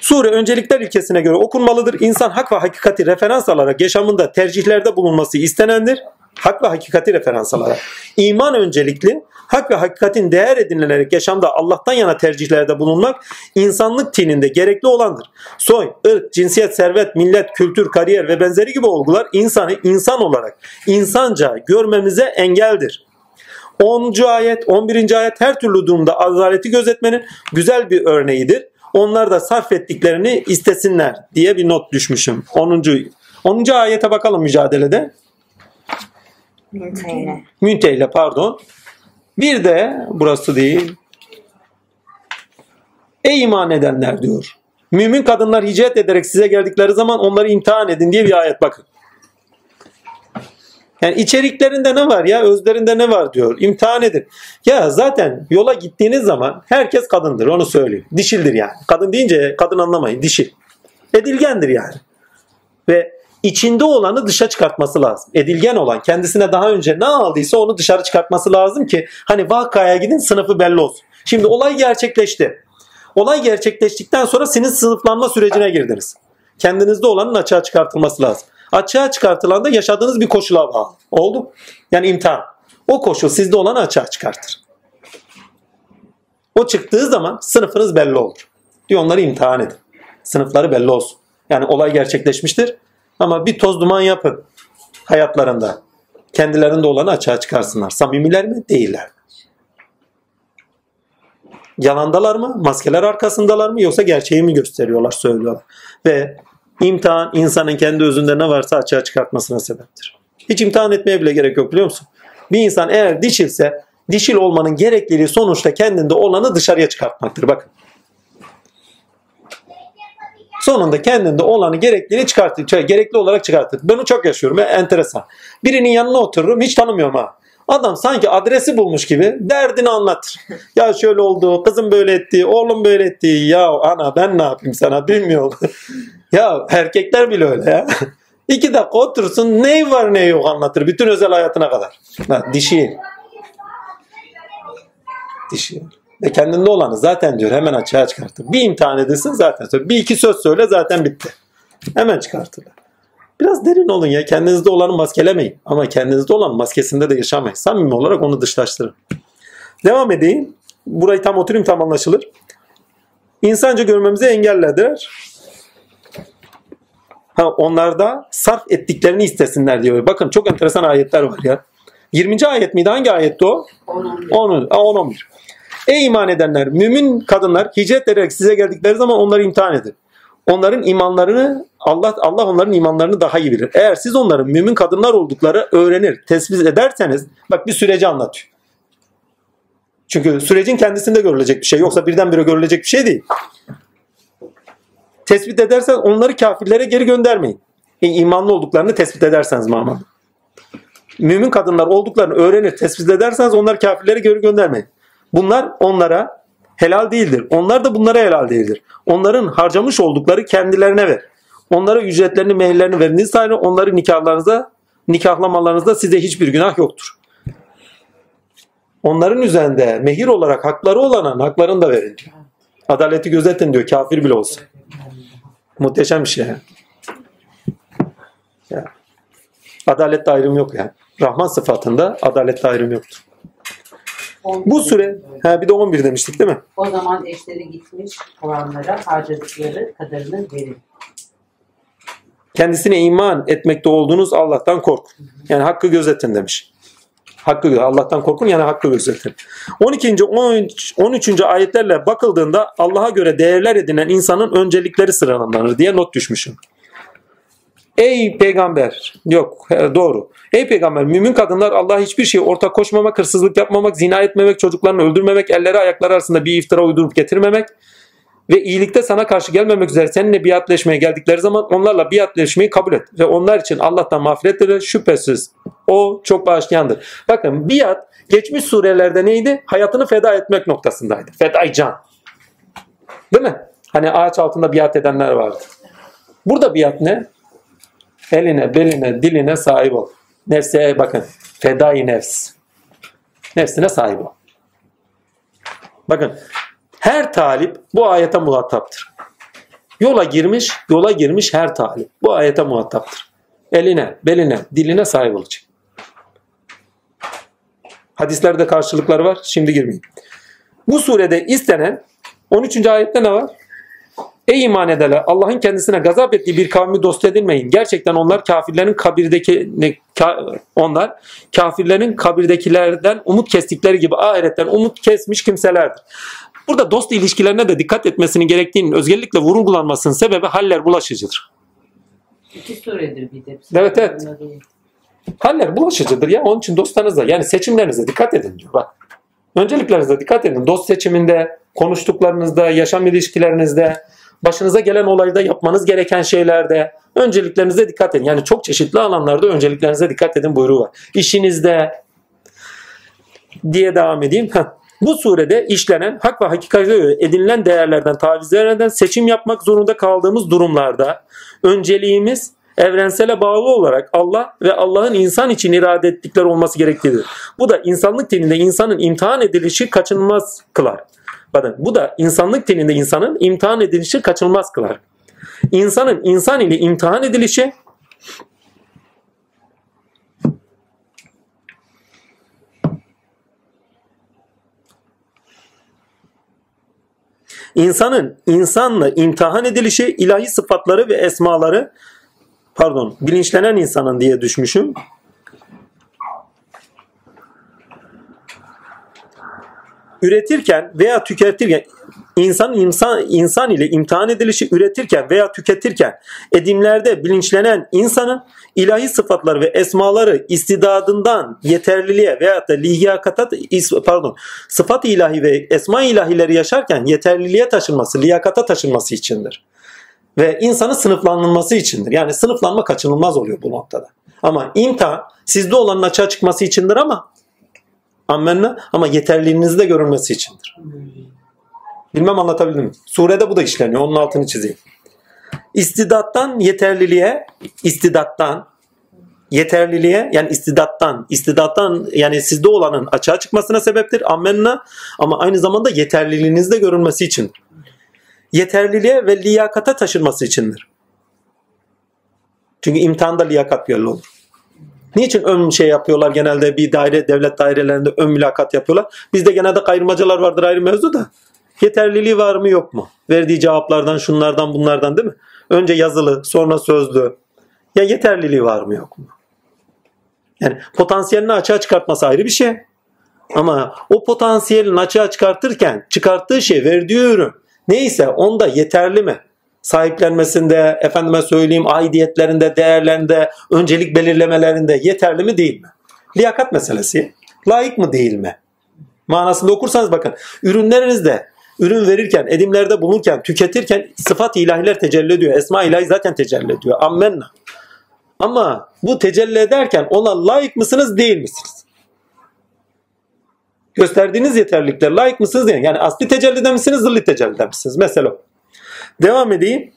A: Sure öncelikler ilkesine göre okunmalıdır. İnsan hak ve hakikati referans alarak yaşamında tercihlerde bulunması istenendir. Hak ve hakikati referans alarak. İman öncelikli, hak ve hakikatin değer edinilerek yaşamda Allah'tan yana tercihlerde bulunmak insanlık tininde gerekli olandır. Soy, ırk, cinsiyet, servet, millet, kültür, kariyer ve benzeri gibi olgular insanı insan olarak insanca görmemize engeldir. 10. ayet, 11. ayet her türlü durumda adaleti gözetmenin güzel bir örneğidir. Onlar da sarf ettiklerini istesinler diye bir not düşmüşüm. 10. 10. ayete bakalım mücadelede.
C: Münteyle.
A: Pardon. Bir de burası değil. Ey iman edenler diyor. Mümin kadınlar hicret ederek size geldikleri zaman onları imtihan edin diye bir ayet bakın. Yani içeriklerinde ne var ya özlerinde ne var diyor. İmtihan edin. Ya zaten yola gittiğiniz zaman herkes kadındır onu söyleyeyim. Dişildir yani. Kadın deyince kadın anlamayın dişil. Edilgendir yani. Ve içinde olanı dışa çıkartması lazım. Edilgen olan kendisine daha önce ne aldıysa onu dışarı çıkartması lazım ki hani vakaya gidin sınıfı belli olsun. Şimdi olay gerçekleşti. Olay gerçekleştikten sonra sizin sınıflanma sürecine girdiniz. Kendinizde olanın açığa çıkartılması lazım. Açığa çıkartılan da yaşadığınız bir koşula bağlı. Oldu? Yani imtihan. O koşul sizde olanı açığa çıkartır. O çıktığı zaman sınıfınız belli olur. Diyor onları imtihan edin. Sınıfları belli olsun. Yani olay gerçekleşmiştir. Ama bir toz duman yapın hayatlarında. Kendilerinde olanı açığa çıkarsınlar. Samimiler mi? Değiller. Yalandalar mı? Maskeler arkasındalar mı? Yoksa gerçeği mi gösteriyorlar, söylüyorlar? Ve imtihan insanın kendi özünde ne varsa açığa çıkartmasına sebeptir. Hiç imtihan etmeye bile gerek yok biliyor musun? Bir insan eğer dişilse dişil olmanın gerekliliği sonuçta kendinde olanı dışarıya çıkartmaktır. Bakın. Sonunda kendinde olanı gerekliliği çıkartır. Gerekli olarak çıkartır. Bunu çok yaşıyorum. Enteresan. Birinin yanına otururum hiç tanımıyorum ha. Adam sanki adresi bulmuş gibi derdini anlatır. Ya şöyle oldu, kızım böyle etti, oğlum böyle etti. Ya ana ben ne yapayım sana bilmiyorum. [laughs] ya erkekler bile öyle ya. [laughs] İki dakika otursun ne var ne yok anlatır. Bütün özel hayatına kadar. Ha, dişi. Dişi. Ve kendinde olanı zaten diyor hemen açığa çıkartır. Bir imtihan edilsin zaten söyle. Bir iki söz söyle zaten bitti. Hemen çıkartırlar. Biraz derin olun ya. Kendinizde olanı maskelemeyin. Ama kendinizde olan maskesinde de yaşamayın. Samimi olarak onu dışlaştırın. Devam edeyim. Burayı tam oturayım tam anlaşılır. İnsanca görmemizi engellediler. Ha, onlarda sarf ettiklerini istesinler diyor. Bakın çok enteresan ayetler var ya. 20. ayet miydi? Hangi ayetti o? 10, 10, 11. Ey iman edenler, mümin kadınlar hicret ederek size geldikleri zaman onları imtihan edin. Onların imanlarını Allah Allah onların imanlarını daha iyi bilir. Eğer siz onların mümin kadınlar oldukları öğrenir, tespit ederseniz bak bir süreci anlatıyor. Çünkü sürecin kendisinde görülecek bir şey yoksa birdenbire görülecek bir şey değil. Tespit edersen onları kafirlere geri göndermeyin. E, imanlı olduklarını tespit ederseniz Mahmut. Mümin kadınlar olduklarını öğrenir, tespit ederseniz onları kafirlere geri göndermeyin. Bunlar onlara helal değildir. Onlar da bunlara helal değildir. Onların harcamış oldukları kendilerine ver. Onlara ücretlerini, mehirlerini veriniz sayın onları nikahlarınıza, nikahlamalarınızda size hiçbir günah yoktur. Onların üzerinde mehir olarak hakları olana haklarını da verin diyor. Adaleti gözetin diyor kafir bile olsa. Muhteşem bir şey. ya. Ya. Adalette ayrım yok yani. Rahman sıfatında adalette ayrım yoktur. Bu süre, ha bir de 11 demiştik değil mi?
B: O zaman eşleri gitmiş olanlara harcadıkları kadarını verin.
A: Kendisine iman etmekte olduğunuz Allah'tan korkun. Yani hakkı gözetin demiş. Hakkı Allah'tan korkun yani hakkı gözetin. 12. 13. 13. ayetlerle bakıldığında Allah'a göre değerler edinen insanın öncelikleri sıralanır diye not düşmüşüm. Ey peygamber yok doğru. Ey peygamber mümin kadınlar Allah'a hiçbir şey ortak koşmamak, hırsızlık yapmamak, zina etmemek, çocuklarını öldürmemek, elleri ayakları arasında bir iftira uydurup getirmemek ve iyilikte sana karşı gelmemek üzere seninle biatleşmeye geldikleri zaman onlarla biatleşmeyi kabul et. Ve onlar için Allah'tan mağfiret dile şüphesiz. O çok bağışlayandır. Bakın biat geçmiş surelerde neydi? Hayatını feda etmek noktasındaydı. Fedai can. Değil mi? Hani ağaç altında biat edenler vardı. Burada biat ne? Eline, beline, diline sahip ol. Nefse bakın. Fedai nefs. Nefsine sahip ol. Bakın her talip bu ayete muhataptır. Yola girmiş, yola girmiş her talip bu ayete muhataptır. Eline, beline, diline sahip olacak. Hadislerde karşılıkları var. Şimdi girmeyeyim. Bu surede istenen 13. ayette ne var? Ey iman edenler Allah'ın kendisine gazap ettiği bir kavmi dost edinmeyin. Gerçekten onlar kafirlerin kabirdeki ka- onlar kafirlerin kabirdekilerden umut kestikleri gibi ahiretten umut kesmiş kimselerdir. Burada dost ilişkilerine de dikkat etmesinin gerektiğinin özellikle vurgulanmasının sebebi haller bulaşıcıdır.
B: İki suredir bir de.
A: Evet, evet. Haller bulaşıcıdır ya. Onun için dostlarınıza yani seçimlerinize dikkat edin diyor bak. Önceliklerinize dikkat edin. Dost seçiminde, konuştuklarınızda, yaşam ilişkilerinizde, başınıza gelen olayda yapmanız gereken şeylerde önceliklerinize dikkat edin. Yani çok çeşitli alanlarda önceliklerinize dikkat edin buyruğu var. İşinizde diye devam edeyim. Bu surede işlenen hak ve hakikate edinilen değerlerden taviz vermeden seçim yapmak zorunda kaldığımız durumlarda önceliğimiz evrensele bağlı olarak Allah ve Allah'ın insan için irade ettikleri olması gereklidir. Bu da insanlık teninde insanın imtihan edilişi kaçınılmaz kılar. Bakın bu da insanlık teninde insanın imtihan edilişi kaçınılmaz kılar. İnsanın insan ile imtihan edilişi İnsanın insanla imtihan edilişi ilahi sıfatları ve esmaları pardon bilinçlenen insanın diye düşmüşüm. Üretirken veya tüketirken insan insan insan ile imtihan edilişi üretirken veya tüketirken edimlerde bilinçlenen insanın ilahi sıfatları ve esmaları istidadından yeterliliğe veya da liyakata pardon sıfat ilahi ve esma ilahileri yaşarken yeterliliğe taşınması, liyakata taşınması içindir ve insanın sınıflandırılması içindir. Yani sınıflanma kaçınılmaz oluyor bu noktada. Ama imtihan sizde olanın açığa çıkması içindir ama ammenna ama yeterliliğinizde görülmesi içindir. Bilmem anlatabildim mi? Surede bu da işleniyor. Onun altını çizeyim. İstidattan yeterliliğe, istidattan yeterliliğe yani istidattan, istidattan yani sizde olanın açığa çıkmasına sebeptir. Ammenna ama aynı zamanda yeterliliğinizde görülmesi için. Yeterliliğe ve liyakata taşınması içindir. Çünkü imtihanda liyakat belli olur. Niçin ön şey yapıyorlar genelde bir daire devlet dairelerinde ön mülakat yapıyorlar. Bizde genelde kayırmacılar vardır ayrı mevzu da. Yeterliliği var mı yok mu? Verdiği cevaplardan şunlardan bunlardan değil mi? Önce yazılı sonra sözlü. Ya yeterliliği var mı yok mu? Yani potansiyelini açığa çıkartması ayrı bir şey. Ama o potansiyelini açığa çıkartırken çıkarttığı şey verdiği ürün neyse onda yeterli mi? Sahiplenmesinde, efendime söyleyeyim aidiyetlerinde, değerlerinde, öncelik belirlemelerinde yeterli mi değil mi? Liyakat meselesi. Layık mı değil mi? Manasında okursanız bakın ürünlerinizde ürün verirken, edimlerde bulunurken, tüketirken sıfat ilahiler tecelli ediyor. Esma ilahi zaten tecelli ediyor. Ammenna. Ama bu tecelli ederken ona layık mısınız değil misiniz? Gösterdiğiniz yeterlilikler layık mısınız değil. Yani asli tecellide misiniz, zilli tecellide misiniz? Mesela o. Devam edeyim.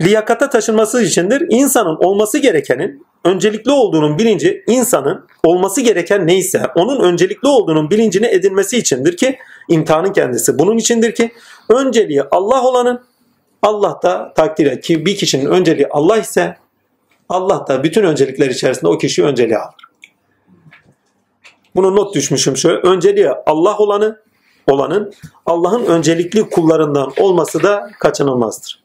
A: Liyakata taşınması içindir. İnsanın olması gerekenin öncelikli olduğunun bilinci insanın olması gereken neyse onun öncelikli olduğunun bilincini edinmesi içindir ki imtihanın kendisi bunun içindir ki önceliği Allah olanın Allah da takdire ki bir kişinin önceliği Allah ise Allah da bütün öncelikler içerisinde o kişi önceliği alır. Bunu not düşmüşüm şöyle. Önceliği Allah olanı olanın Allah'ın öncelikli kullarından olması da kaçınılmazdır.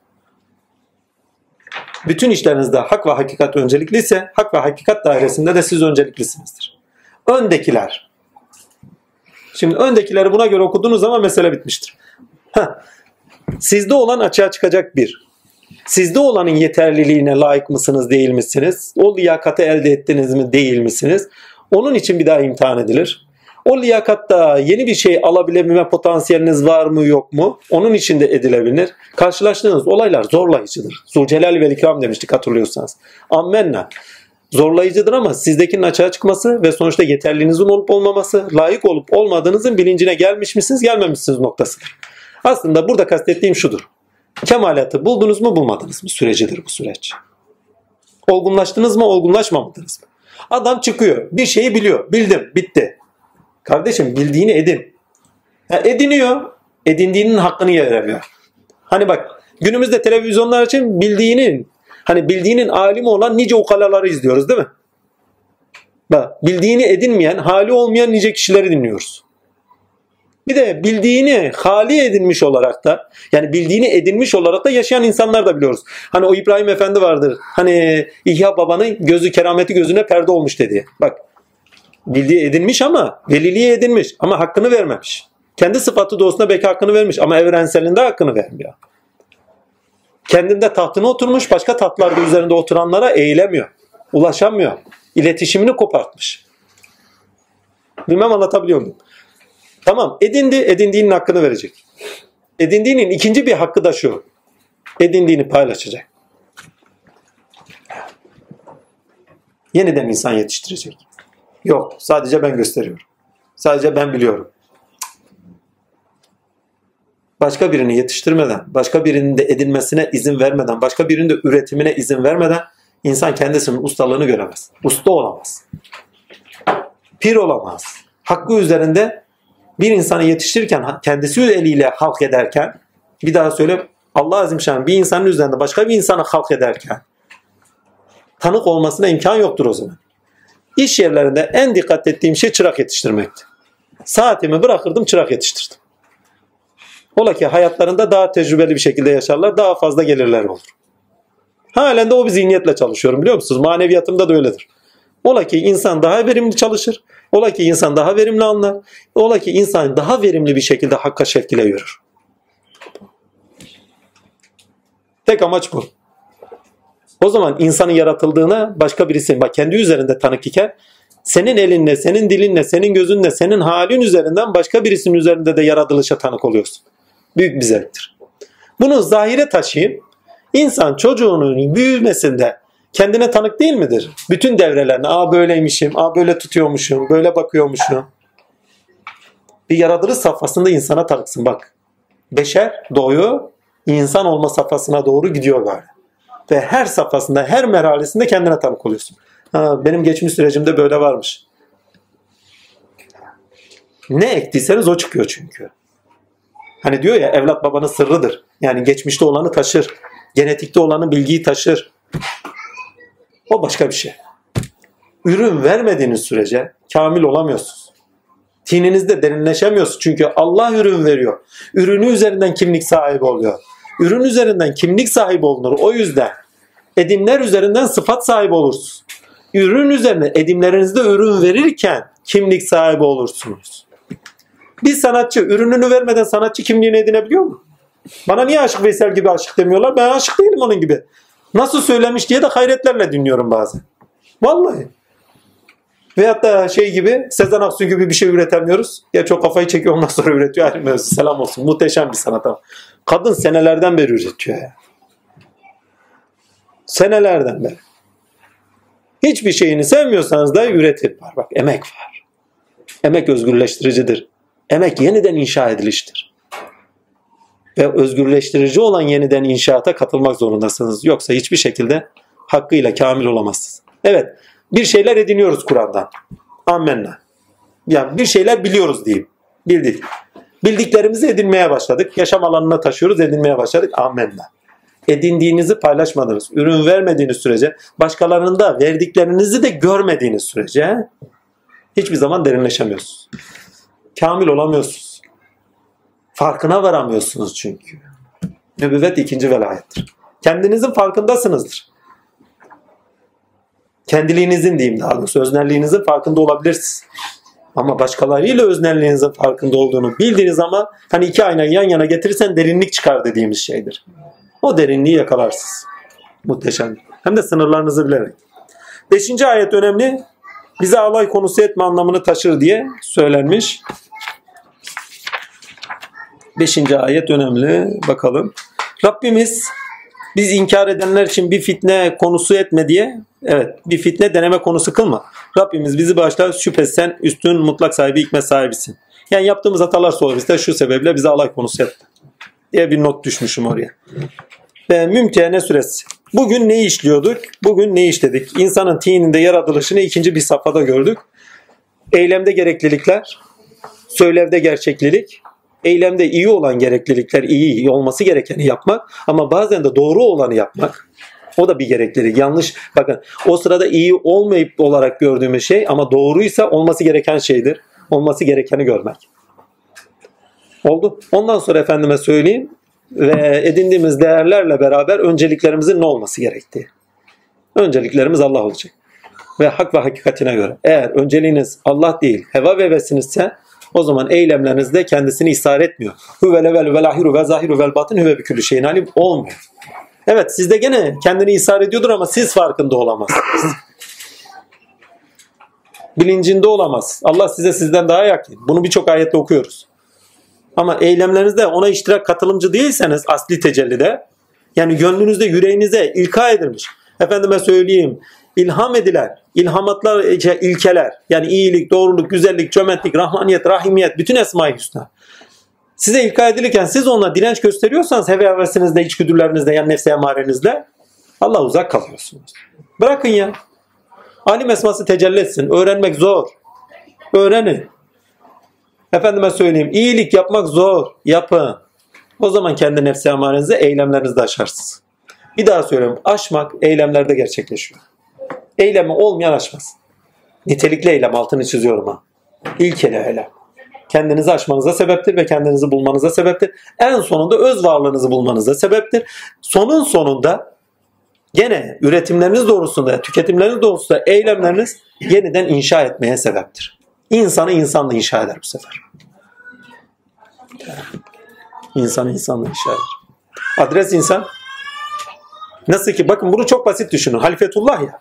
A: Bütün işlerinizde hak ve hakikat öncelikliyse hak ve hakikat dairesinde de siz önceliklisinizdir. Öndekiler. Şimdi öndekileri buna göre okuduğunuz zaman mesele bitmiştir. Heh. Sizde olan açığa çıkacak bir. Sizde olanın yeterliliğine layık mısınız değil misiniz? O liyakatı elde ettiniz mi değil misiniz? Onun için bir daha imtihan edilir. O liyakatta yeni bir şey alabilme potansiyeliniz var mı yok mu? Onun için de edilebilir. Karşılaştığınız olaylar zorlayıcıdır. Zulcelal ve ikram demiştik hatırlıyorsanız. Ammenna. Zorlayıcıdır ama sizdekinin açığa çıkması ve sonuçta yeterliğinizin olup olmaması, layık olup olmadığınızın bilincine gelmiş misiniz, gelmemişsiniz noktasıdır. Aslında burada kastettiğim şudur. Kemalatı buldunuz mu, bulmadınız mı sürecidir bu süreç. Olgunlaştınız mı, olgunlaşmamadınız mı? Adam çıkıyor, bir şeyi biliyor, bildim, bitti. Kardeşim bildiğini edin. Ya ediniyor. Edindiğinin hakkını veremiyor. Hani bak günümüzde televizyonlar için bildiğinin hani bildiğinin alimi olan nice ukalaları izliyoruz değil mi? Bak bildiğini edinmeyen, hali olmayan nice kişileri dinliyoruz. Bir de bildiğini hali edinmiş olarak da yani bildiğini edinmiş olarak da yaşayan insanlar da biliyoruz. Hani o İbrahim Efendi vardır. Hani İhya babanın gözü kerameti gözüne perde olmuş dedi. Bak bildiği edinmiş ama veliliği edinmiş ama hakkını vermemiş. Kendi sıfatı doğusunda belki hakkını vermiş ama evrenselinde hakkını vermiyor. Kendinde tahtına oturmuş başka tahtlarda üzerinde oturanlara eğilemiyor. Ulaşamıyor. İletişimini kopartmış. Bilmem anlatabiliyor muyum? Tamam edindi, edindiğinin hakkını verecek. Edindiğinin ikinci bir hakkı da şu. Edindiğini paylaşacak. Yeniden insan yetiştirecek. Yok, sadece ben gösteriyorum. Sadece ben biliyorum. Başka birini yetiştirmeden, başka birinin de edinmesine izin vermeden, başka birinin de üretimine izin vermeden insan kendisinin ustalığını göremez. Usta olamaz. Pir olamaz. Hakkı üzerinde bir insanı yetiştirirken kendisi eliyle halk ederken bir daha söyle Allah Azimşan bir insanın üzerinde başka bir insana halk ederken tanık olmasına imkan yoktur o zaman. İş yerlerinde en dikkat ettiğim şey çırak yetiştirmekti. Saatimi bırakırdım çırak yetiştirdim. Ola ki hayatlarında daha tecrübeli bir şekilde yaşarlar, daha fazla gelirler olur. Halen de o bir zihniyetle çalışıyorum biliyor musunuz? Maneviyatımda da öyledir. Ola ki insan daha verimli çalışır. Ola ki insan daha verimli anlar. Ola ki insan daha verimli bir şekilde hakka şekile yürür. Tek amaç bu. O zaman insanın yaratıldığına başka birisi bak kendi üzerinde tanık iken senin elinle, senin dilinle, senin gözünle, senin halin üzerinden başka birisinin üzerinde de yaratılışa tanık oluyorsun. Büyük bir zevktir. Bunu zahire taşıyın. İnsan çocuğunun büyümesinde kendine tanık değil midir? Bütün devrelerine, aa böyleymişim, aa böyle tutuyormuşum, böyle bakıyormuşum. Bir yaratılış safhasında insana tanıksın bak. Beşer doğuyor, insan olma safhasına doğru gidiyor böyle. Ve her safhasında, her merhalesinde kendine tanık oluyorsun. Ha, benim geçmiş sürecimde böyle varmış. Ne ektiyseniz o çıkıyor çünkü. Hani diyor ya evlat babanın sırrıdır. Yani geçmişte olanı taşır. Genetikte olanı bilgiyi taşır. O başka bir şey. Ürün vermediğiniz sürece kamil olamıyorsunuz. Tininizde derinleşemiyorsunuz. Çünkü Allah ürün veriyor. Ürünü üzerinden kimlik sahibi oluyor. Ürün üzerinden kimlik sahibi olunur. O yüzden edimler üzerinden sıfat sahibi olursunuz. Ürün üzerine edimlerinizde ürün verirken kimlik sahibi olursunuz. Bir sanatçı ürününü vermeden sanatçı kimliğini edinebiliyor mu? Bana niye Aşık Veysel gibi aşık demiyorlar? Ben aşık değilim onun gibi. Nasıl söylemiş diye de hayretlerle dinliyorum bazen. Vallahi. Veyahut da şey gibi Sezen Aksu gibi bir şey üretemiyoruz. Ya çok kafayı çekiyor ondan sonra üretiyor. Ayrı mevzu. Selam olsun. Muhteşem bir sanat ama. Kadın senelerden beri üretiyor. Senelerden beri. Hiçbir şeyini sevmiyorsanız da üretir var. Bak emek var. Emek özgürleştiricidir. Emek yeniden inşa ediliştir. Ve özgürleştirici olan yeniden inşaata katılmak zorundasınız. Yoksa hiçbir şekilde hakkıyla kamil olamazsınız. Evet bir şeyler ediniyoruz Kur'an'dan. Ammenna. Yani bir şeyler biliyoruz diyeyim. Bildik. Bildiklerimizi edinmeye başladık. Yaşam alanına taşıyoruz, edinmeye başladık. Ammenna. Edindiğinizi paylaşmadınız. Ürün vermediğiniz sürece, başkalarının da verdiklerinizi de görmediğiniz sürece hiçbir zaman derinleşemiyorsunuz. Kamil olamıyorsunuz. Farkına varamıyorsunuz çünkü. Nübüvvet ikinci velayettir. Kendinizin farkındasınızdır. Kendiliğinizin diyeyim daha doğrusu öznelliğinizin farkında olabilirsiniz. Ama başkalarıyla öznelliğinizin farkında olduğunu bildiğiniz ama hani iki aynayı yan yana getirirsen derinlik çıkar dediğimiz şeydir. O derinliği yakalarsınız. Muhteşem. Hem de sınırlarınızı bilerek. Beşinci ayet önemli. Bize alay konusu etme anlamını taşır diye söylenmiş. Beşinci ayet önemli. Bakalım. Rabbimiz biz inkar edenler için bir fitne konusu etme diye evet bir fitne deneme konusu kılma. Rabbimiz bizi bağışlar şüphesiz sen üstün mutlak sahibi hikmet sahibisin. Yani yaptığımız hatalar sonra şu sebeple bize alay konusu etme diye bir not düşmüşüm oraya. Ve mümtehane suresi. Bugün ne işliyorduk? Bugün ne işledik? İnsanın tininde yaratılışını ikinci bir safhada gördük. Eylemde gereklilikler, söylevde gerçeklilik, eylemde iyi olan gereklilikler, iyi olması gerekeni yapmak ama bazen de doğru olanı yapmak. O da bir gereklilik. Yanlış bakın o sırada iyi olmayıp olarak gördüğümüz şey ama doğruysa olması gereken şeydir. Olması gerekeni görmek. Oldu. Ondan sonra efendime söyleyeyim ve edindiğimiz değerlerle beraber önceliklerimizin ne olması gerektiği. Önceliklerimiz Allah olacak. Ve hak ve hakikatine göre. Eğer önceliğiniz Allah değil, heva ve hevesinizse o zaman eylemlerinizde kendisini ishar etmiyor. Huve level ve lahiru ve zahiru vel batın huve bikülü şeyin alim olmuyor. Evet sizde gene kendini ishar ediyordur ama siz farkında olamazsınız. Bilincinde olamaz. Allah size sizden daha yakın. Bunu birçok ayette okuyoruz. Ama eylemlerinizde ona iştirak katılımcı değilseniz asli tecellide yani gönlünüzde yüreğinize ilka edilmiş. Efendime söyleyeyim ilham edilen ilhamatlar, ilkeler yani iyilik, doğruluk, güzellik, cömertlik, rahmaniyet, rahimiyet bütün esma-i hüsna. Size ilka edilirken siz ona direnç gösteriyorsanız heve hevesinizle, içgüdülerinizle yani nefse emarenizle Allah uzak kalıyorsunuz. Bırakın ya. Alim esması tecelli etsin. Öğrenmek zor. Öğrenin. Efendime söyleyeyim iyilik yapmak zor. Yapın. O zaman kendi nefsi emarenizi eylemlerinizde aşarsınız. Bir daha söylüyorum. Aşmak eylemlerde gerçekleşiyor. Eylemi olmayan aşmaz. Nitelikli eylem altını çiziyorum ha. İlkeli eylem. Kendinizi aşmanıza sebeptir ve kendinizi bulmanıza sebeptir. En sonunda öz varlığınızı bulmanıza sebeptir. Sonun sonunda gene üretimleriniz doğrusunda, tüketimleriniz doğrusunda eylemleriniz yeniden inşa etmeye sebeptir. İnsanı insanla inşa eder bu sefer. İnsanı insanla inşa eder. Adres insan. Nasıl ki bakın bunu çok basit düşünün. Halifetullah ya.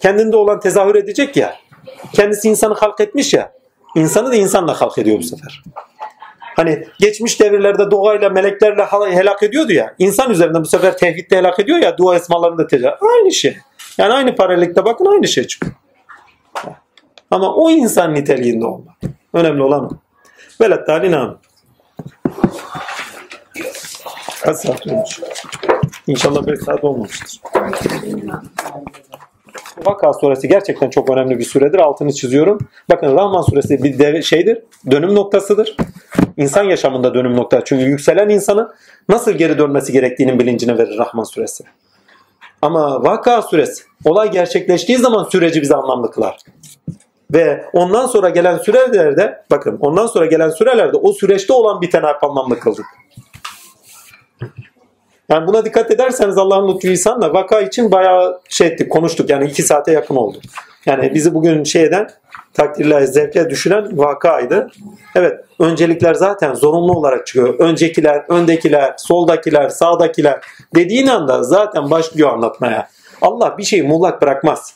A: Kendinde olan tezahür edecek ya. Kendisi insanı halk etmiş ya. İnsanı da insanla halk ediyor bu sefer. Hani geçmiş devirlerde doğayla meleklerle helak ediyordu ya. İnsan üzerinden bu sefer tevhidle helak ediyor ya. Dua esmalarını da tecrübe. Aynı şey. Yani aynı paralellikte bakın aynı şey çıkıyor. Ama o insan niteliğinde olmak. Önemli olan o. Velet talinam. Kaç saat olmuş? İnşallah 5 saat olmamıştır. Vaka suresi gerçekten çok önemli bir süredir. Altını çiziyorum. Bakın Rahman suresi bir de şeydir. Dönüm noktasıdır. İnsan yaşamında dönüm noktası. Çünkü yükselen insanın nasıl geri dönmesi gerektiğinin bilincine verir Rahman suresi. Ama Vaka suresi olay gerçekleştiği zaman süreci bize anlamlı kılar. Ve ondan sonra gelen sürelerde bakın ondan sonra gelen sürelerde o süreçte olan biteni hep anlamlı kıldık. Yani buna dikkat ederseniz Allah'ın lütfu ihsanla vaka için bayağı şey ettik, konuştuk. Yani iki saate yakın oldu. Yani bizi bugün şeyden takdirle, zevkle düşüren vakaydı. Evet, öncelikler zaten zorunlu olarak çıkıyor. Öncekiler, öndekiler, soldakiler, sağdakiler dediğin anda zaten başlıyor anlatmaya. Allah bir şeyi muğlak bırakmaz.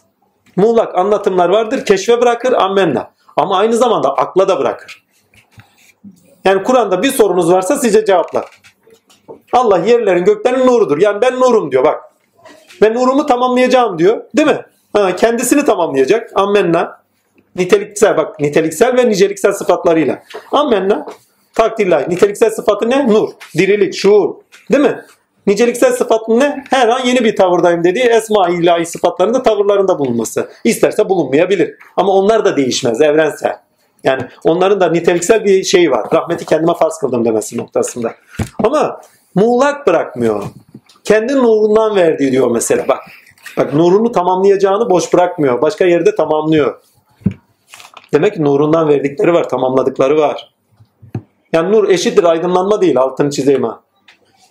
A: Muğlak anlatımlar vardır, keşfe bırakır, ammenna. Ama aynı zamanda akla da bırakır. Yani Kur'an'da bir sorunuz varsa size cevaplar. Allah yerlerin göklerin nurudur. Yani ben nurum diyor bak. Ben nurumu tamamlayacağım diyor. Değil mi? Ha, kendisini tamamlayacak. Ammenna. Niteliksel bak niteliksel ve niceliksel sıfatlarıyla. Ammenna. Takdirler. Niteliksel sıfatı ne? Nur. Dirilik, şuur. Değil mi? Niceliksel sıfatı ne? Her an yeni bir tavırdayım dediği esma ilahi sıfatlarında tavırlarında bulunması. İsterse bulunmayabilir. Ama onlar da değişmez. Evrensel. Yani onların da niteliksel bir şeyi var. Rahmeti kendime farz kıldım demesi noktasında. Ama muğlak bırakmıyor. Kendi nurundan verdiği diyor mesela. Bak, bak nurunu tamamlayacağını boş bırakmıyor. Başka yerde tamamlıyor. Demek ki nurundan verdikleri var, tamamladıkları var. Yani nur eşittir aydınlanma değil, altını çizeyim ha.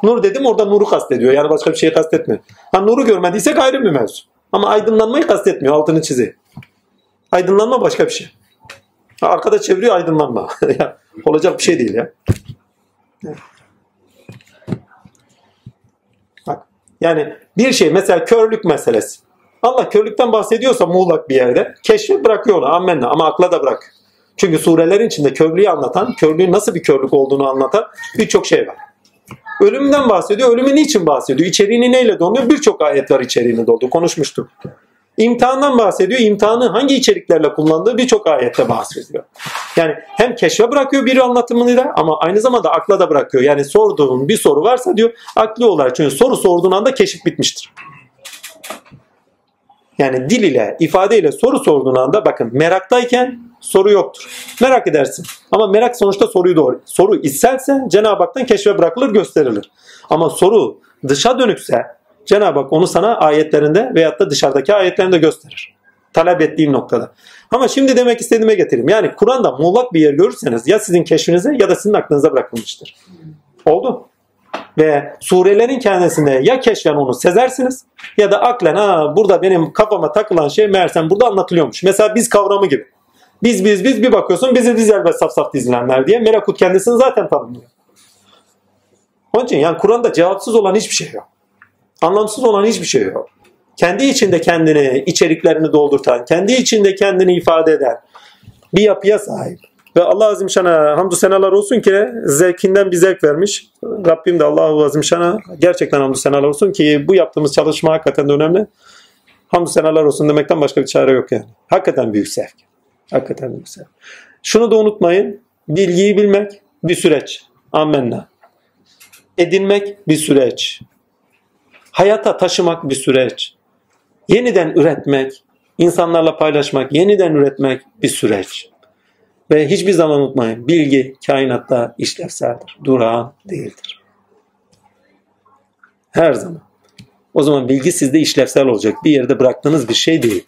A: Nur dedim orada nuru kastediyor. Yani başka bir şey kastetmiyor. Ha nuru görmediysek ayrı bir mevzu. Ama aydınlanmayı kastetmiyor, altını çizeyim. Aydınlanma başka bir şey. Ha, arkada çeviriyor aydınlanma. [laughs] Olacak bir şey değil ya. Bak, yani bir şey mesela körlük meselesi. Allah körlükten bahsediyorsa muğlak bir yerde keşfe bırakıyor onu ammenna ama akla da bırak. Çünkü surelerin içinde körlüğü anlatan, körlüğün nasıl bir körlük olduğunu anlatan birçok şey var. Ölümden bahsediyor. Ölümü niçin bahsediyor? İçeriğini neyle doluyor? Birçok ayet var içeriğini doldu. Konuşmuştuk. İmtihandan bahsediyor. İmtihanı hangi içeriklerle kullandığı birçok ayette bahsediyor. Yani hem keşfe bırakıyor bir anlatımını da ama aynı zamanda akla da bırakıyor. Yani sorduğun bir soru varsa diyor akli olarak. Çünkü soru sorduğun anda keşif bitmiştir. Yani dil ile, ifade ile soru sorduğun anda bakın meraktayken soru yoktur. Merak edersin. Ama merak sonuçta soruyu doğru. Soru içselse Cenab-ı Hak'tan keşfe bırakılır, gösterilir. Ama soru dışa dönükse Cenab-ı Hak onu sana ayetlerinde veyahut da dışarıdaki ayetlerinde gösterir. Talep ettiğin noktada. Ama şimdi demek istediğime getireyim. Yani Kur'an'da muğlak bir yer görürseniz ya sizin keşfinize ya da sizin aklınıza bırakılmıştır. Oldu. Ve surelerin kendisinde ya keşfen onu sezersiniz ya da aklen ha burada benim kafama takılan şey meğersem burada anlatılıyormuş. Mesela biz kavramı gibi. Biz biz biz bir bakıyorsun bizi biz elbet saf saf dizilenler diye Melekut kendisini zaten tanımlıyor. Onun için yani Kur'an'da cevapsız olan hiçbir şey yok. Anlamsız olan hiçbir şey yok. Kendi içinde kendini, içeriklerini doldurtan, kendi içinde kendini ifade eden bir yapıya sahip. Ve Allah Azim Şan'a hamdü senalar olsun ki zevkinden bir zevk vermiş. Rabbim de Allah Azim Şan'a gerçekten hamdü senalar olsun ki bu yaptığımız çalışma hakikaten de önemli. Hamdü senalar olsun demekten başka bir çare yok yani. Hakikaten büyük zevk. Hakikaten büyük zevk. Şunu da unutmayın. Bilgiyi bilmek bir süreç. Amenna. Edinmek bir süreç. Hayata taşımak bir süreç. Yeniden üretmek, insanlarla paylaşmak, yeniden üretmek bir süreç. Ve hiçbir zaman unutmayın bilgi kainatta işlevseldir. Durağan değildir. Her zaman. O zaman bilgi sizde işlevsel olacak. Bir yerde bıraktığınız bir şey değil.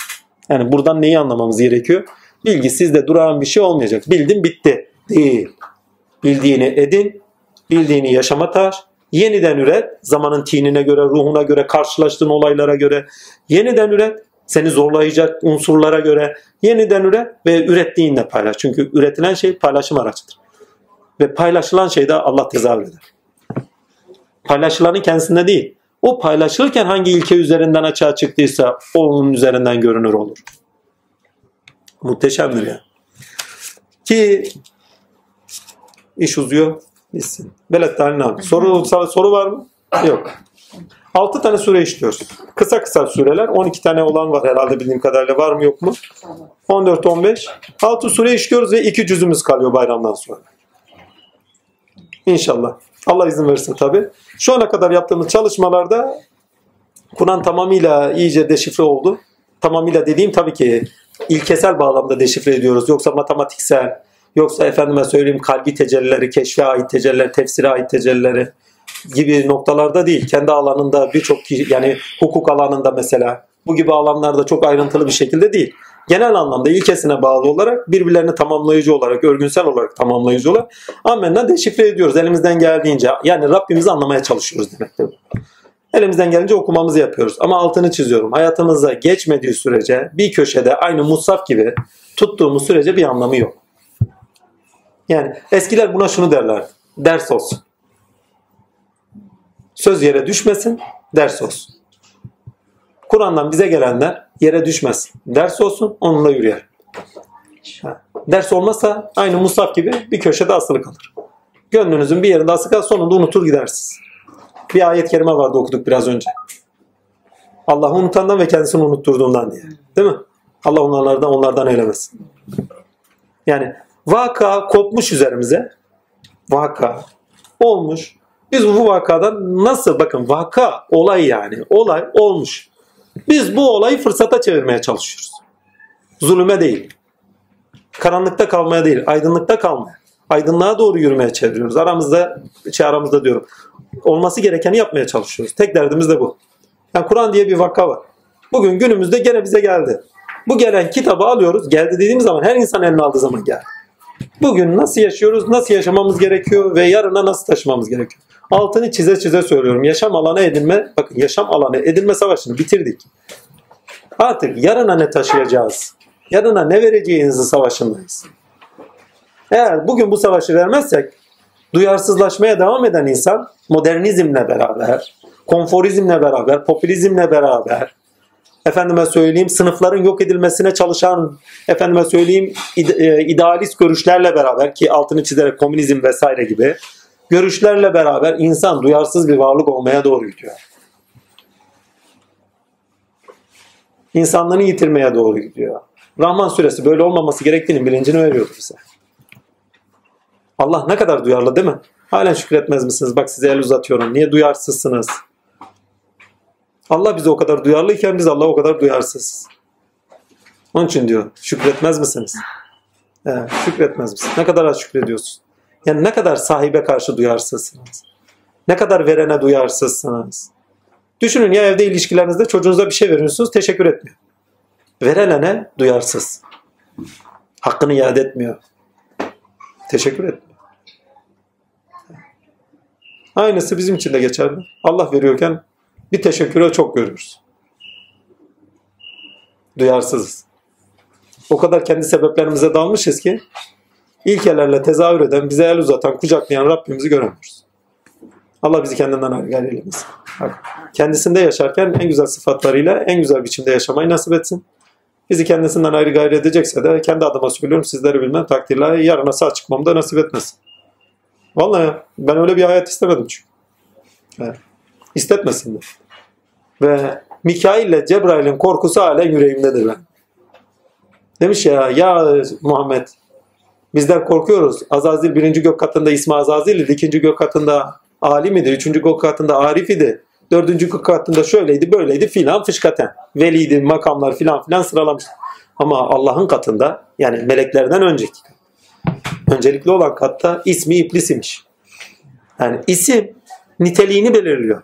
A: Yani buradan neyi anlamamız gerekiyor? Bilgi sizde durağan bir şey olmayacak. Bildin bitti. Değil. Bildiğini edin, bildiğini yaşama taş, yeniden üret. Zamanın tinine göre, ruhuna göre, karşılaştığın olaylara göre yeniden üret seni zorlayacak unsurlara göre yeniden üret ve ürettiğinle paylaş. Çünkü üretilen şey paylaşım aracıdır. Ve paylaşılan şey de Allah tezahür eder. Paylaşılanın kendisinde değil. O paylaşılırken hangi ilke üzerinden açığa çıktıysa onun üzerinden görünür olur. Muhteşemdir ya. Ki iş uzuyor. Bitsin. Belet Halil abi. Soru, soru var mı? Yok. 6 tane sure işliyoruz. Kısa kısa sureler. 12 tane olan var herhalde bildiğim kadarıyla. Var mı yok mu? 14-15. 6 sure işliyoruz ve 2 cüzümüz kalıyor bayramdan sonra. İnşallah. Allah izin verirse tabi. Şu ana kadar yaptığımız çalışmalarda Kur'an tamamıyla iyice deşifre oldu. Tamamıyla dediğim tabii ki ilkesel bağlamda deşifre ediyoruz. Yoksa matematiksel, yoksa efendime söyleyeyim kalbi tecellileri, keşfe ait tecellileri, tefsire ait tecellileri gibi noktalarda değil. Kendi alanında birçok yani hukuk alanında mesela bu gibi alanlarda çok ayrıntılı bir şekilde değil. Genel anlamda ilkesine bağlı olarak birbirlerini tamamlayıcı olarak, örgünsel olarak tamamlayıcı olarak amenna deşifre ediyoruz elimizden geldiğince. Yani Rabbimizi anlamaya çalışıyoruz demektir. Elimizden gelince okumamızı yapıyoruz. Ama altını çiziyorum. Hayatımıza geçmediği sürece bir köşede aynı mussaf gibi tuttuğumuz sürece bir anlamı yok. Yani eskiler buna şunu derler. Ders olsun. Söz yere düşmesin, ders olsun. Kur'an'dan bize gelenler yere düşmesin. Ders olsun, onunla yürüyelim. Ders olmazsa aynı Musaf gibi bir köşede asılı kalır. Gönlünüzün bir yerinde asılı kalır, sonunda unutur gidersiniz. Bir ayet-i kerime vardı okuduk biraz önce. Allah'ı unutandan ve kendisini unutturduğundan diye. Değil mi? Allah onlardan onlardan eylemesin. Yani vaka kopmuş üzerimize. Vaka olmuş. Biz bu vakadan nasıl bakın vaka olay yani olay olmuş. Biz bu olayı fırsata çevirmeye çalışıyoruz. Zulüme değil. Karanlıkta kalmaya değil, aydınlıkta kalmaya. Aydınlığa doğru yürümeye çeviriyoruz. Aramızda, şey aramızda diyorum. Olması gerekeni yapmaya çalışıyoruz. Tek derdimiz de bu. Yani Kur'an diye bir vaka var. Bugün günümüzde gene bize geldi. Bu gelen kitabı alıyoruz. Geldi dediğimiz zaman her insan eline aldığı zaman geldi. Bugün nasıl yaşıyoruz, nasıl yaşamamız gerekiyor ve yarına nasıl taşımamız gerekiyor? Altını çize çize söylüyorum. Yaşam alanı edinme, bakın yaşam alanı edinme savaşını bitirdik. Artık yarına ne taşıyacağız? Yarına ne vereceğinizi savaşındayız. Eğer bugün bu savaşı vermezsek duyarsızlaşmaya devam eden insan modernizmle beraber, konforizmle beraber, popülizmle beraber, efendime söyleyeyim sınıfların yok edilmesine çalışan efendime söyleyeyim e, idealist görüşlerle beraber ki altını çizerek komünizm vesaire gibi görüşlerle beraber insan duyarsız bir varlık olmaya doğru gidiyor. İnsanlığını yitirmeye doğru gidiyor. Rahman suresi böyle olmaması gerektiğini bilincini veriyordu bize. Allah ne kadar duyarlı değil mi? Halen şükretmez misiniz? Bak size el uzatıyorum. Niye duyarsızsınız? Allah bize o kadar duyarlıyken biz Allah o kadar duyarsız. Onun için diyor şükretmez misiniz? Evet, şükretmez misiniz? Ne kadar az şükrediyorsun? Yani ne kadar sahibe karşı duyarsızsınız? Ne kadar verene duyarsızsınız? Düşünün ya evde ilişkilerinizde çocuğunuza bir şey veriyorsunuz teşekkür etmiyor. Verelene duyarsız. Hakkını iade etmiyor. Teşekkür etmiyor. Aynısı bizim için de geçerli. Allah veriyorken bir teşekküre çok görüyoruz. Duyarsızız. O kadar kendi sebeplerimize dalmışız ki ilkelerle tezahür eden, bize el uzatan, kucaklayan Rabbimizi göremiyoruz. Allah bizi kendinden ayrı eylemesin. Kendisinde yaşarken en güzel sıfatlarıyla en güzel biçimde yaşamayı nasip etsin. Bizi kendisinden ayrı gayrı edecekse de kendi adıma söylüyorum sizleri bilmem takdirle yarına sağ çıkmamı da nasip etmesin. Vallahi ben öyle bir hayat istemedim çünkü. Evet. İstetmesin de. Ve Mikail ile Cebrail'in korkusu hala yüreğimdedir ben. Demiş ya ya Muhammed bizden korkuyoruz. Azazil birinci gök katında ismi Azazil idi. ikinci gök katında alim idi. Üçüncü gök katında arif idi. Dördüncü gök katında şöyleydi böyleydi filan fışkaten. Veliydi makamlar filan filan sıralamış. Ama Allah'ın katında yani meleklerden önceki öncelikli olan katta ismi iblis imiş. Yani isim niteliğini belirliyor.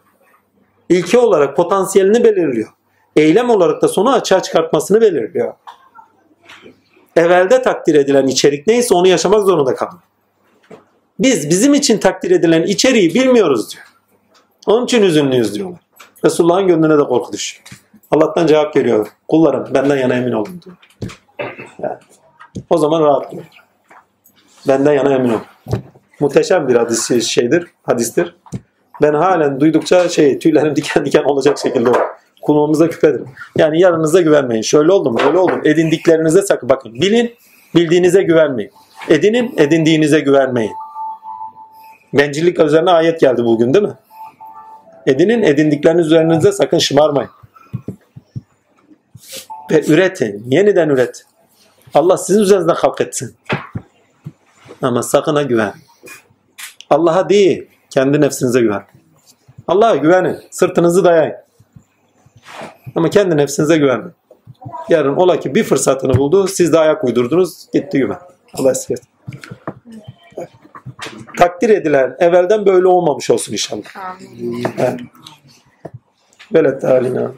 A: İlke olarak potansiyelini belirliyor. Eylem olarak da sonu açığa çıkartmasını belirliyor. Evvelde takdir edilen içerik neyse onu yaşamak zorunda kalın. Biz bizim için takdir edilen içeriği bilmiyoruz diyor. Onun için üzünlüyüz diyorlar. Resulullah'ın gönlüne de korku düşüyor. Allah'tan cevap geliyor. Kullarım benden yana emin olun diyor. Yani, o zaman rahatlıyor. Benden yana emin olun. Muhteşem bir hadis şeydir, hadistir. Ben halen duydukça şey tüylerim [laughs] diken diken olacak şekilde o. Kulağımıza küpedir. Yani yarınıza güvenmeyin. Şöyle oldu mu? Böyle oldu mu? Edindiklerinize sakın. Bakın bilin, bildiğinize güvenmeyin. Edinin, edindiğinize güvenmeyin. Bencillik üzerine ayet geldi bugün değil mi? Edinin, edindikleriniz üzerinize sakın şımarmayın. Ve üretin. Yeniden üret. Allah sizin üzerinizde halk etsin. Ama sakın ha güven. Allah'a değil, kendi nefsinize güven. Allah'a güvenin. Sırtınızı dayayın. Ama kendi nefsinize güvenmeyin. Yarın ola ki bir fırsatını buldu, siz de ayak uydurdunuz, gitti güven. Allah esir Takdir edilen evvelden böyle olmamış olsun inşallah.
C: Amin.
A: Evet. Böyle talina.